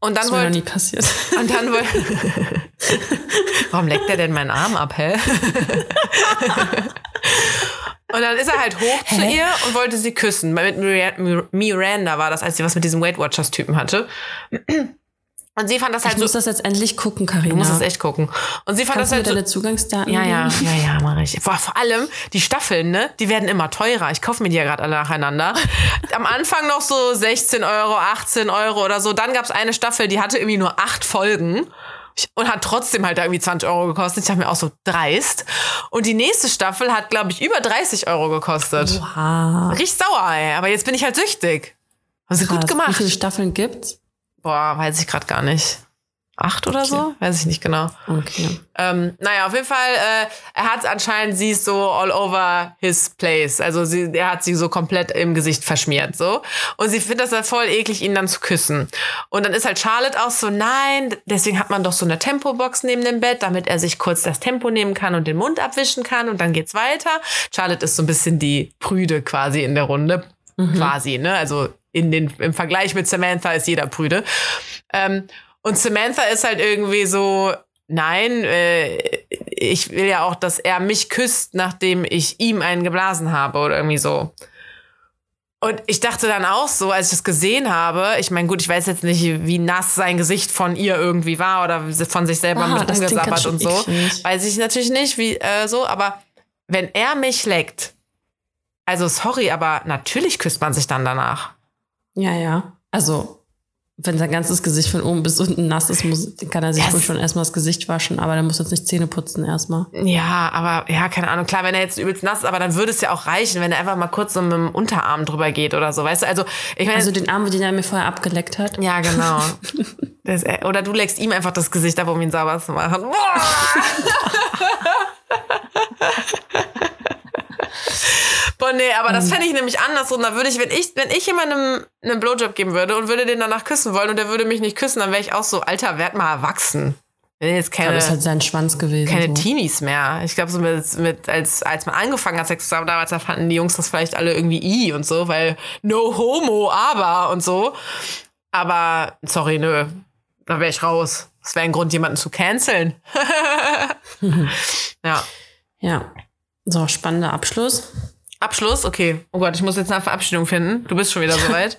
und dann Das mir noch wollte nie passiert. (laughs) und dann wollte Warum leckt er denn meinen Arm ab, hä? Und dann ist er halt hoch zu Hä? ihr und wollte sie küssen. Mit Mir- Miranda war das, als sie was mit diesem Weight Watchers Typen hatte. Und sie fand das halt Ich muss so. das jetzt endlich gucken, Karina. Du musst das echt gucken. Und sie fand Kannst du das halt deine so. Zugangsdaten Ja, ja, ja, ja, mach ich. Vor, vor allem die Staffeln, ne? Die werden immer teurer. Ich kaufe mir die ja gerade alle nacheinander. (laughs) Am Anfang noch so 16 Euro, 18 Euro oder so. Dann gab es eine Staffel, die hatte irgendwie nur acht Folgen und hat trotzdem halt irgendwie 20 Euro gekostet. Ich dachte mir auch so dreist. Und die nächste Staffel hat, glaube ich, über 30 Euro gekostet. Oha. Richtig sauer, ey. Aber jetzt bin ich halt süchtig. Haben sie gut Krass. Wie gemacht. viele Staffeln gibt's? Boah, weiß ich gerade gar nicht. Acht oder so? Weiß ich nicht genau. Okay. Ähm, naja, auf jeden Fall, äh, er hat anscheinend sie ist so all over his place. Also sie, er hat sie so komplett im Gesicht verschmiert, so. Und sie findet das dann voll eklig, ihn dann zu küssen. Und dann ist halt Charlotte auch so, nein, deswegen hat man doch so eine Tempobox neben dem Bett, damit er sich kurz das Tempo nehmen kann und den Mund abwischen kann und dann geht's weiter. Charlotte ist so ein bisschen die Prüde quasi in der Runde. Quasi, ne? Also in den, im Vergleich mit Samantha ist jeder Prüde. Ähm, und Samantha ist halt irgendwie so, nein, äh, ich will ja auch, dass er mich küsst, nachdem ich ihm einen geblasen habe oder irgendwie so. Und ich dachte dann auch so, als ich das gesehen habe, ich meine, gut, ich weiß jetzt nicht, wie nass sein Gesicht von ihr irgendwie war oder von sich selber Ah, mit umgesabbert und so. Weiß ich natürlich nicht, wie äh, so, aber wenn er mich leckt, also sorry, aber natürlich küsst man sich dann danach. Ja, ja. Also, wenn sein ganzes Gesicht von oben bis unten nass ist, muss, kann er sich Yes. wohl schon erstmal das Gesicht waschen, aber der muss jetzt nicht Zähne putzen erstmal. Ja, aber ja, keine Ahnung. Klar, wenn er jetzt übelst nass ist, aber dann würde es ja auch reichen, wenn er einfach mal kurz so mit dem Unterarm drüber geht oder so, weißt du? Also, ich meine, Also den Arm, den er mir vorher abgeleckt hat. ja, genau. (laughs) Das, äh, oder du leckst ihm einfach das Gesicht ab, um ihn sauber zu (laughs) machen. (laughs) Boah! Boah, nee, aber das fände ich nämlich andersrum. Da würde ich, wenn ich, wenn ich jemandem einen Blowjob geben würde und würde den danach küssen wollen und der würde mich nicht küssen, dann wäre ich auch so, Alter, werd mal erwachsen. Wenn jetzt keine, das ist halt sein Schwanz gewesen. keine so. Teenies mehr. Ich glaube, so mit, mit, als, als man angefangen hat, Sex zu haben, damals, da fanden die Jungs das vielleicht alle irgendwie i und so, weil no homo, aber und so. Aber, sorry, nö, da wäre ich raus. Das wäre ein Grund, jemanden zu canceln. (laughs) (laughs) ja. Ja. So, spannender Abschluss. Abschluss, okay. Oh Gott, ich muss jetzt eine Verabschiedung finden. Du bist schon wieder (laughs) soweit.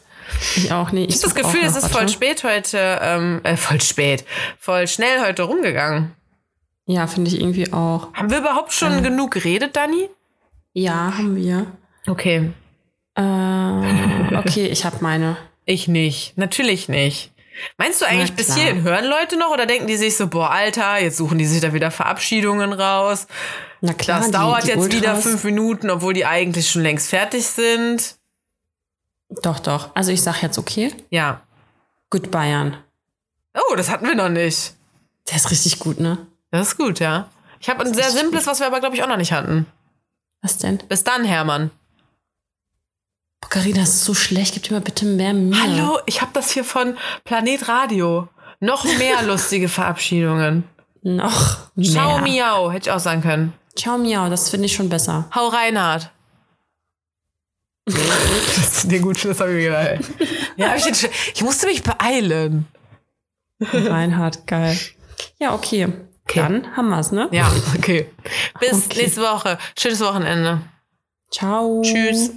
Ich auch nicht. Ich habe das Gefühl, es ist voll spät heute, ähm, äh, voll spät, voll schnell heute rumgegangen. Ja, finde ich irgendwie auch. Haben wir überhaupt schon genug geredet, Dani? Ja, haben wir. Okay. Äh, (laughs) okay, ich habe meine. Ich nicht. Natürlich nicht. Meinst du eigentlich, bis hierhin hören Leute noch oder denken die sich so, boah, Alter, jetzt suchen die sich da wieder Verabschiedungen raus? Na klar, Das die- dauert die jetzt wieder Ultras. fünf Minuten, obwohl die eigentlich schon längst fertig sind. Doch, doch. Also ich sag jetzt okay. Ja. Gut Bayern. Oh, das hatten wir noch nicht. Der ist richtig gut, ne? Das ist gut, ja. Ich habe ein sehr simples, was wir aber, glaube ich, auch noch nicht hatten. Was denn? Bis dann, Hermann. Boah, Carina, das ist so schlecht. Gib dir mal bitte mehr Mühe. Hallo, ich habe das hier von Planet Radio. Noch mehr (laughs) lustige Verabschiedungen. Noch mehr. Ciao, miau, hätte ich auch sagen können. Ciao, miau. Das finde ich schon besser. Hau Reinhard. (laughs) das ist dir gut, das habe ich mir geil. Ja, hab ich, jetzt ich musste mich beeilen. Reinhard, geil. Ja, okay. Dann haben wir's, ne? Ja, okay. Bis Okay. nächste Woche. Schönes Wochenende. Ciao. Tschüss.